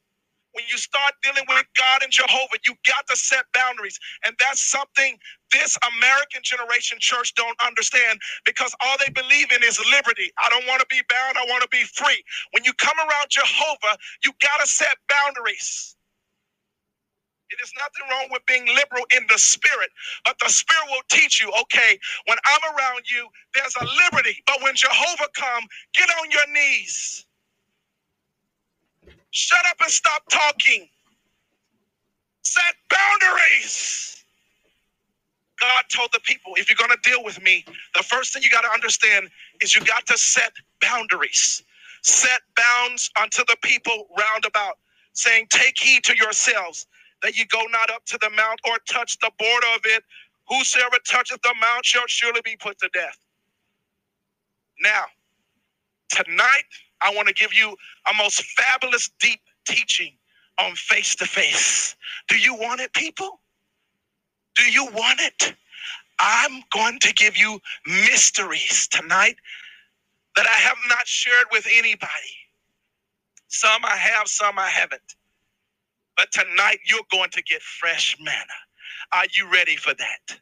When you start dealing with God and Jehovah, you got to set boundaries. And that's something this American generation church don't understand because all they believe in is liberty. I don't want to be bound, I want to be free. When you come around Jehovah, you got to set boundaries. It is nothing wrong with being liberal in the spirit, but the spirit will teach you, okay, when I'm around you, there's a liberty. But when Jehovah come, get on your knees. Shut up and stop talking. Set boundaries. God told the people, if you're going to deal with me, the first thing you got to understand is you got to set boundaries. Set bounds unto the people round about, saying, Take heed to yourselves that you go not up to the mount or touch the border of it. Whosoever toucheth the mount shall surely be put to death. Now, tonight, I want to give you a most fabulous, deep teaching on face to face. Do you want it, people? Do you want it? I'm going to give you mysteries tonight that I have not shared with anybody. Some I have, some I haven't. But tonight you're going to get fresh manna. Are you ready for that?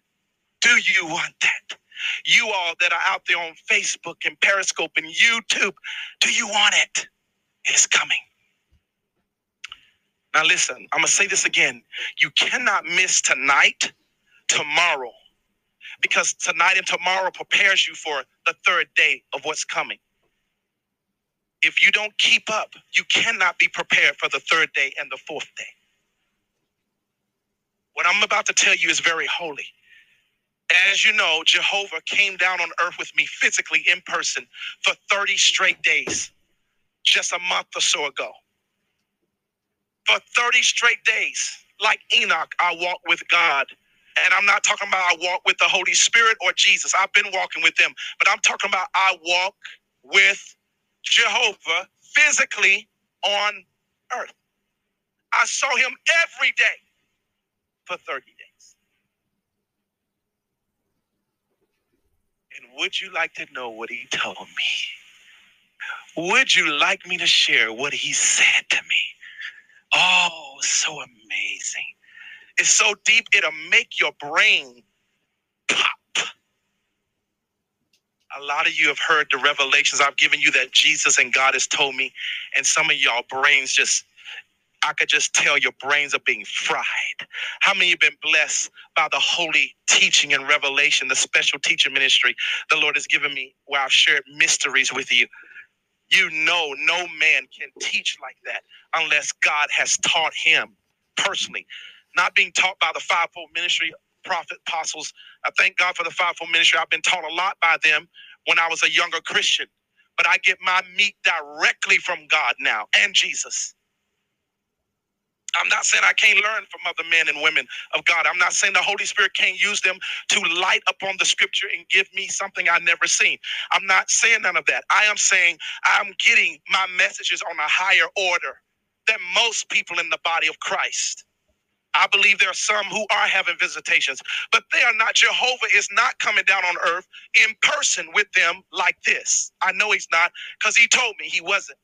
Do you want that? You all that are out there on Facebook and Periscope and YouTube, do you want it? It's coming. Now, listen, I'm going to say this again. You cannot miss tonight, tomorrow, because tonight and tomorrow prepares you for the third day of what's coming. If you don't keep up, you cannot be prepared for the third day and the fourth day. What I'm about to tell you is very holy. As you know, Jehovah came down on earth with me physically in person for 30 straight days just a month or so ago. For 30 straight days, like Enoch, I walked with God. And I'm not talking about I walk with the Holy Spirit or Jesus. I've been walking with them, but I'm talking about I walk with Jehovah physically on earth. I saw him every day for 30 days. And would you like to know what he told me? Would you like me to share what he said to me? Oh, so amazing. It's so deep, it'll make your brain pop. A lot of you have heard the revelations I've given you that Jesus and God has told me, and some of y'all brains just I could just tell your brains are being fried. How many have been blessed by the holy teaching and revelation, the special teaching ministry the Lord has given me where I've shared mysteries with you? You know, no man can teach like that unless God has taught him personally, not being taught by the fivefold ministry, prophet, apostles. I thank God for the fivefold ministry. I've been taught a lot by them when I was a younger Christian, but I get my meat directly from God now and Jesus. I'm not saying I can't learn from other men and women of God. I'm not saying the Holy Spirit can't use them to light upon the scripture and give me something I've never seen. I'm not saying none of that. I am saying I'm getting my messages on a higher order than most people in the body of Christ. I believe there are some who are having visitations, but they are not. Jehovah is not coming down on earth in person with them like this. I know he's not because he told me he wasn't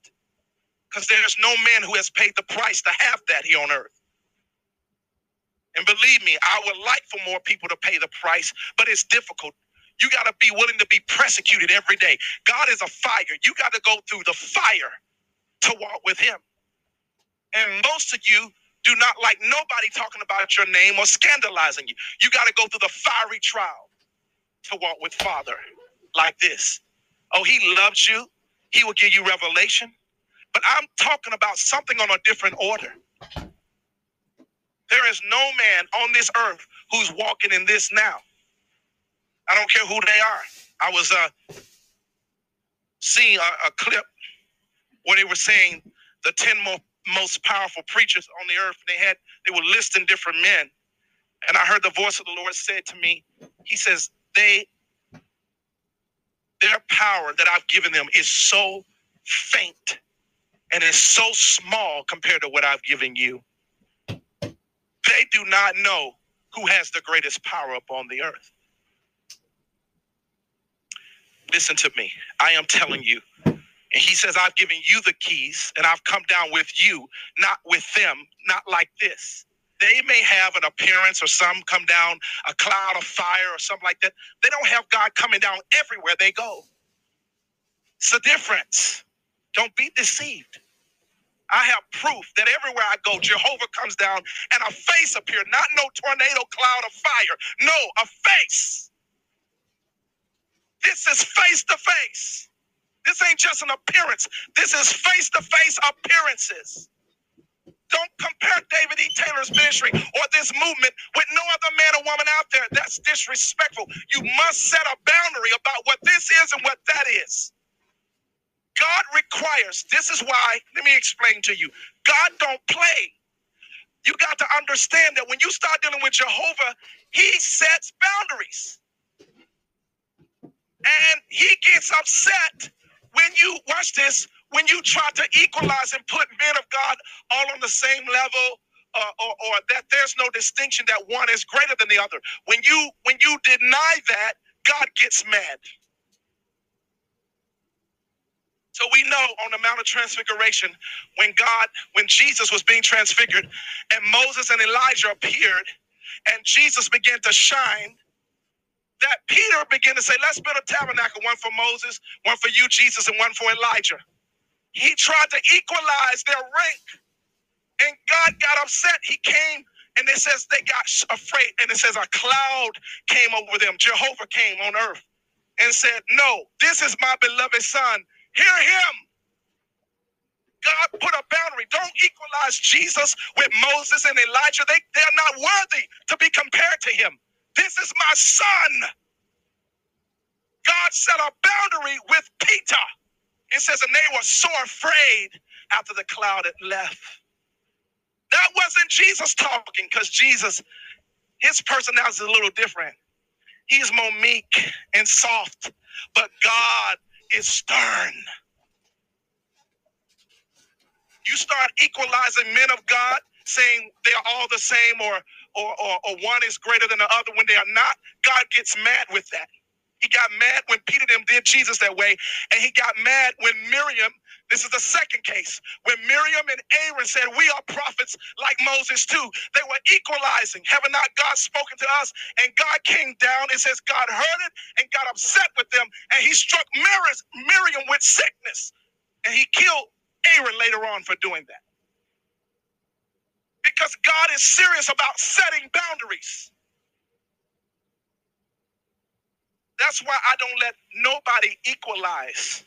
because there's no man who has paid the price to have that here on earth. And believe me, I would like for more people to pay the price, but it's difficult. You got to be willing to be persecuted every day. God is a fire. You got to go through the fire to walk with Him. And most of you do not like nobody talking about your name or scandalizing you. You got to go through the fiery trial to walk with Father like this. Oh, He loves you. He will give you revelation. But I'm talking about something on a different order. There is no man on this earth who's walking in this now. I don't care who they are. I was uh, seeing a, a clip where they were saying the 10 mo- most powerful preachers on the earth. They had they were listing different men. And I heard the voice of the Lord said to me, He says, they their power that I've given them is so faint and is so small compared to what I've given you. They do not know who has the greatest power upon the earth. Listen to me. I am telling you. And he says, I've given you the keys and I've come down with you, not with them, not like this. They may have an appearance or some come down a cloud of fire or something like that. They don't have God coming down everywhere they go. It's a difference. Don't be deceived. I have proof that everywhere I go, Jehovah comes down and a face appears. Not no tornado cloud of fire. No, a face. This is face to face. This ain't just an appearance. This is face to face appearances. Don't compare David E. Taylor's ministry or this movement with no other man or woman out there. That's disrespectful. You must set a boundary about what this is and what that is. God requires, this is why, let me explain to you. God don't play. You got to understand that when you start dealing with Jehovah, he sets boundaries. And he gets upset when you, watch this, when you try to equalize and put men of God all on the same level uh, or, or that there's no distinction that one is greater than the other. When you when you deny that, God gets mad. So we know on the Mount of Transfiguration, when God, when Jesus was being transfigured, and Moses and Elijah appeared, and Jesus began to shine, that Peter began to say, Let's build a tabernacle, one for Moses, one for you, Jesus, and one for Elijah. He tried to equalize their rank, and God got upset. He came and it says they got afraid, and it says a cloud came over them. Jehovah came on earth and said, No, this is my beloved son Hear him. God put a boundary. Don't equalize Jesus with Moses and Elijah. They, they're not worthy to be compared to him. This is my son. God set a boundary with Peter. It says, and they were so afraid after the cloud had left. That wasn't Jesus talking because Jesus, his personality is a little different. He's more meek and soft, but God is stern. You start equalizing men of God, saying they're all the same or, or, or, or one is greater than the other when they are not. God gets mad with that. He got mad when Peter them did Jesus that way, and he got mad when Miriam. This is the second case when Miriam and Aaron said, "We are prophets like Moses too." They were equalizing. Haven't not God spoken to us? And God came down. It says God heard it and got upset with them, and He struck Miriam with sickness, and He killed Aaron later on for doing that. Because God is serious about setting boundaries. That's why I don't let nobody equalize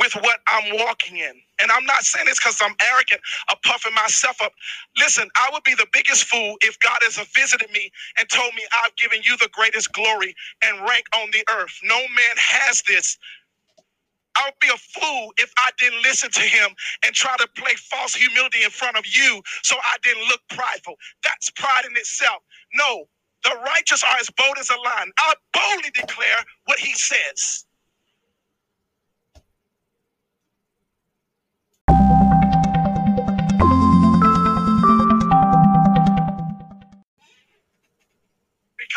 with what I'm walking in. And I'm not saying this because I'm arrogant or puffing myself up. Listen, I would be the biggest fool if God has visited me and told me I've given you the greatest glory and rank on the earth. No man has this. I would be a fool if I didn't listen to him and try to play false humility in front of you so I didn't look prideful. That's pride in itself. No, the righteous are as bold as a lion. I boldly declare what he says.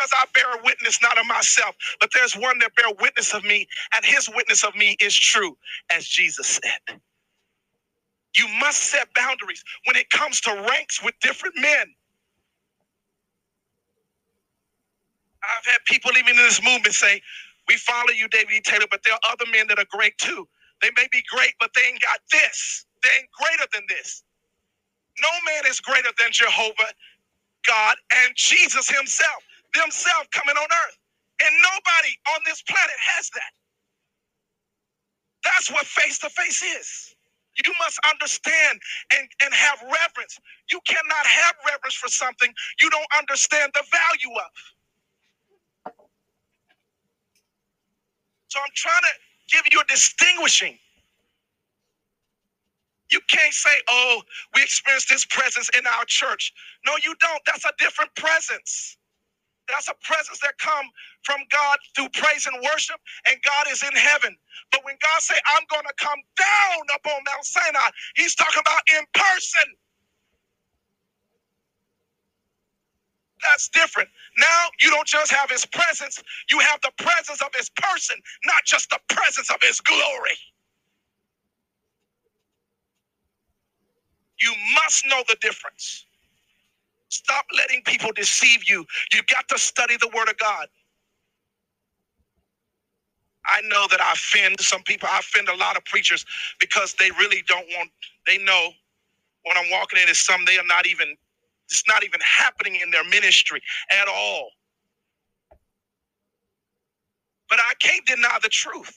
Because I bear witness not of myself, but there's one that bear witness of me, and his witness of me is true, as Jesus said. You must set boundaries when it comes to ranks with different men. I've had people even in this movement say, We follow you, David E. Taylor, but there are other men that are great too. They may be great, but they ain't got this. They ain't greater than this. No man is greater than Jehovah, God, and Jesus Himself, themselves coming on earth. And nobody on this planet has that. That's what face to face is. You must understand and, and have reverence. You cannot have reverence for something you don't understand the value of. So I'm trying to give you a distinguishing. You can't say, oh, we experience this presence in our church. No, you don't. That's a different presence. That's a presence that come from God through praise and worship, and God is in heaven. But when God say, I'm going to come down upon Mount Sinai, he's talking about in person. That's different. Now you don't just have his presence, you have the presence of his person, not just the presence of his glory. You must know the difference. Stop letting people deceive you. You got to study the word of God. I know that I offend some people. I offend a lot of preachers because they really don't want, they know when I'm walking in is some they are not even it's not even happening in their ministry at all. But I can't deny the truth.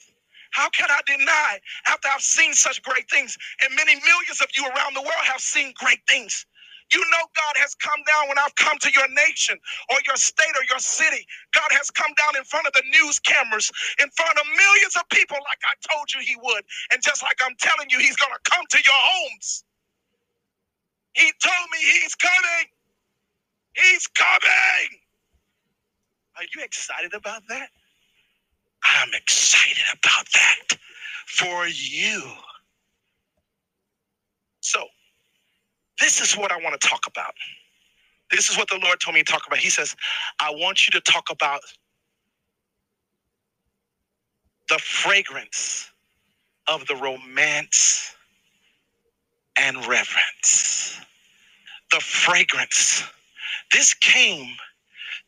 How can I deny after I've seen such great things? And many millions of you around the world have seen great things. You know, God has come down when I've come to your nation or your state or your city. God has come down in front of the news cameras, in front of millions of people, like I told you He would. And just like I'm telling you, He's going to come to your homes. He told me he's coming. He's coming. Are you excited about that? I'm excited about that for you. So, this is what I want to talk about. This is what the Lord told me to talk about. He says, I want you to talk about the fragrance of the romance and reverence. The fragrance. This came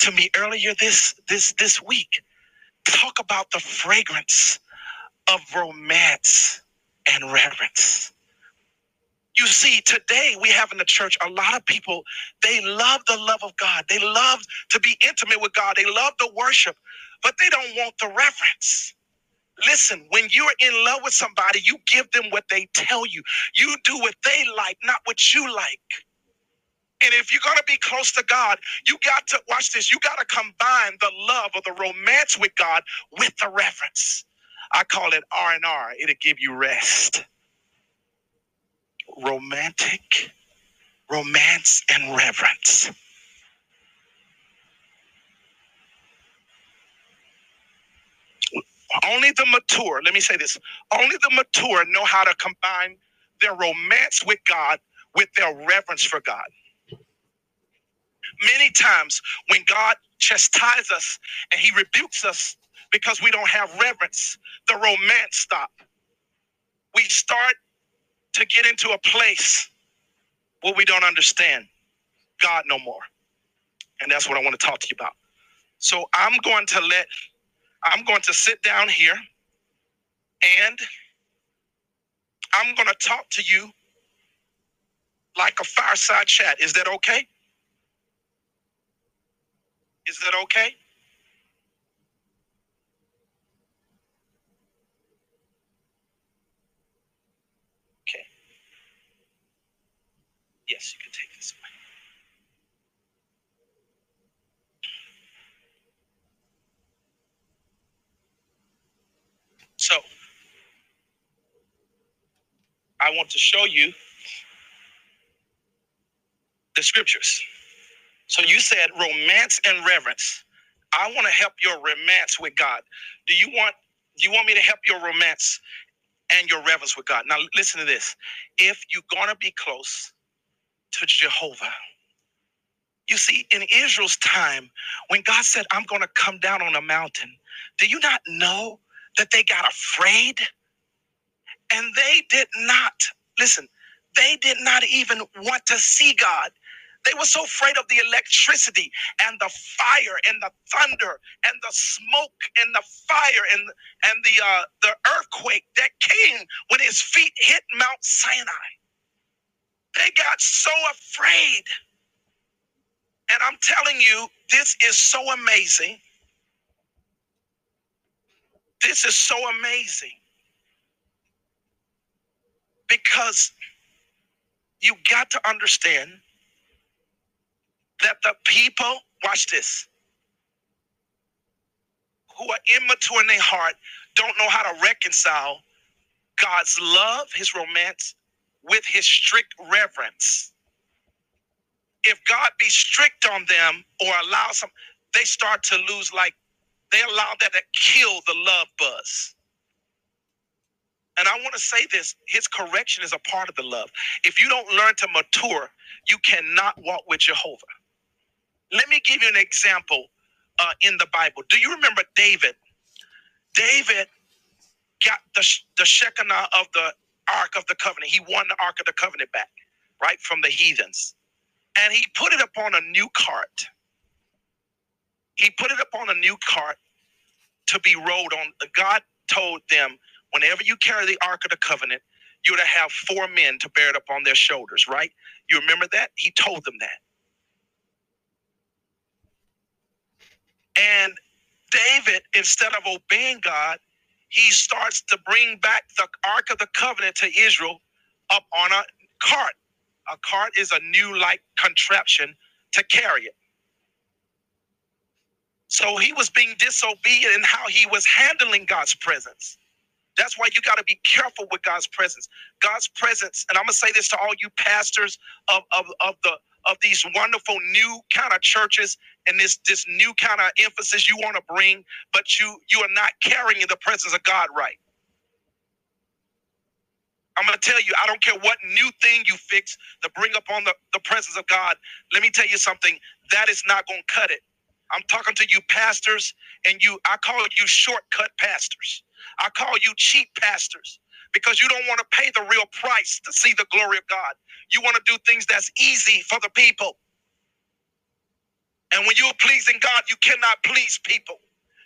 to me earlier this this this week. Talk about the fragrance of romance and reverence. You see, today we have in the church a lot of people, they love the love of God. They love to be intimate with God. They love the worship, but they don't want the reverence. Listen, when you're in love with somebody, you give them what they tell you. You do what they like, not what you like. And if you're going to be close to God, you got to watch this. You got to combine the love or the romance with God with the reverence. I call it R and R. It'll give you rest. Romantic, romance, and reverence. Only the mature, let me say this, only the mature know how to combine their romance with God with their reverence for God. Many times when God chastises us and he rebukes us because we don't have reverence, the romance stop. We start to get into a place where we don't understand God no more. And that's what I want to talk to you about. So I'm going to let, I'm going to sit down here and I'm going to talk to you like a fireside chat. Is that okay? Is that okay? Yes, you can take this away. So, I want to show you the scriptures. So you said romance and reverence. I want to help your romance with God. Do you want do you want me to help your romance and your reverence with God? Now listen to this. If you're going to be close to Jehovah, you see, in Israel's time, when God said, I'm going to come down on a mountain, do you not know that they got afraid? And they did not, listen, they did not even want to see God. They were so afraid of the electricity and the fire and the thunder and the smoke and the fire and and the uh, the earthquake that came when his feet hit Mount Sinai. They got so afraid. And I'm telling you, this is so amazing. This is so amazing because you got to understand that the people, watch this, who are immature in their heart don't know how to reconcile God's love, his romance, with his strict reverence. If God be strict on them or allow some, they start to lose like they allow that to kill the love buzz. And I want to say this his correction is a part of the love. If you don't learn to mature, you cannot walk with Jehovah. Let me give you an example uh, in the Bible. Do you remember David? David got the, the Shekinah of the Ark of the Covenant. He won the Ark of the Covenant back, right, from the heathens. And he put it upon a new cart. He put it upon a new cart to be rode on. God told them, whenever you carry the Ark of the Covenant, you're to have four men to bear it upon their shoulders, right? You remember that? He told them that. And David, instead of obeying God, he starts to bring back the Ark of the Covenant to Israel up on a cart. A cart is a new like contraption to carry it. So he was being disobedient in how he was handling God's presence. That's why you got to be careful with God's presence. God's presence, and I'm gonna say this to all you pastors of, of, of the of these wonderful new kind of churches and this this new kind of emphasis you want to bring, but you you are not carrying the presence of God right. I'm to tell you, I don't care what new thing you fix to bring up on the, the presence of God. Let me tell you something, that is not to cut it. I'm talking to you pastors, and you, I call you shortcut pastors. I call you cheap pastors because you don't want to pay the real price to see the glory of God. You want to do things that's easy for the people. And when you're pleasing God, you cannot please people.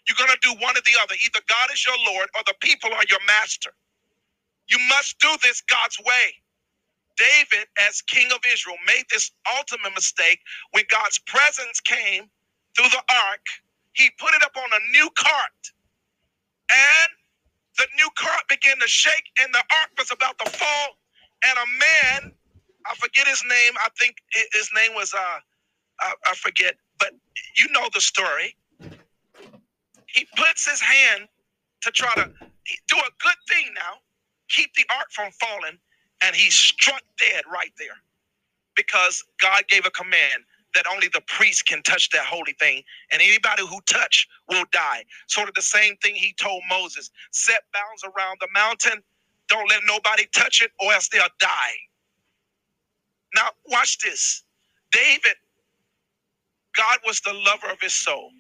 You're going to do one or the other. Either God is your Lord or the people are your master. You must do this God's way. David, as king of Israel, made this ultimate mistake when God's presence came through the ark. He put it up on a new cart. And the new cart began to shake, and the ark was about to fall. And a man, I forget his name. I think his name was uh, I, I forget, but you know the story. He puts his hand to try to do a good thing now, keep the ark from falling, and he struck dead right there because God gave a command that only the priest can touch that holy thing, and anybody who touch will die. Sort of the same thing he told Moses: set bounds around the mountain. Don't let nobody touch it, or else they'll die. Now, watch this. David God was the lover of his soul.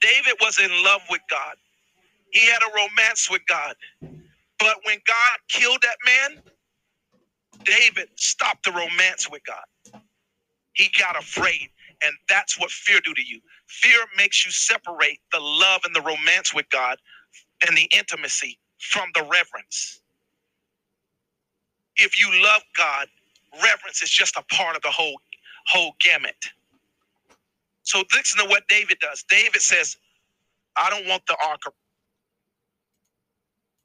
David was in love with God. He had a romance with God. But when God killed that man, David stopped the romance with God. He got afraid. And that's what fear do to you. Fear makes you separate the love and the romance with God and the intimacy from the reverence. If you love God, reverence is just a part of the whole whole gamut. So listen to what David does. David says, I don't want the ark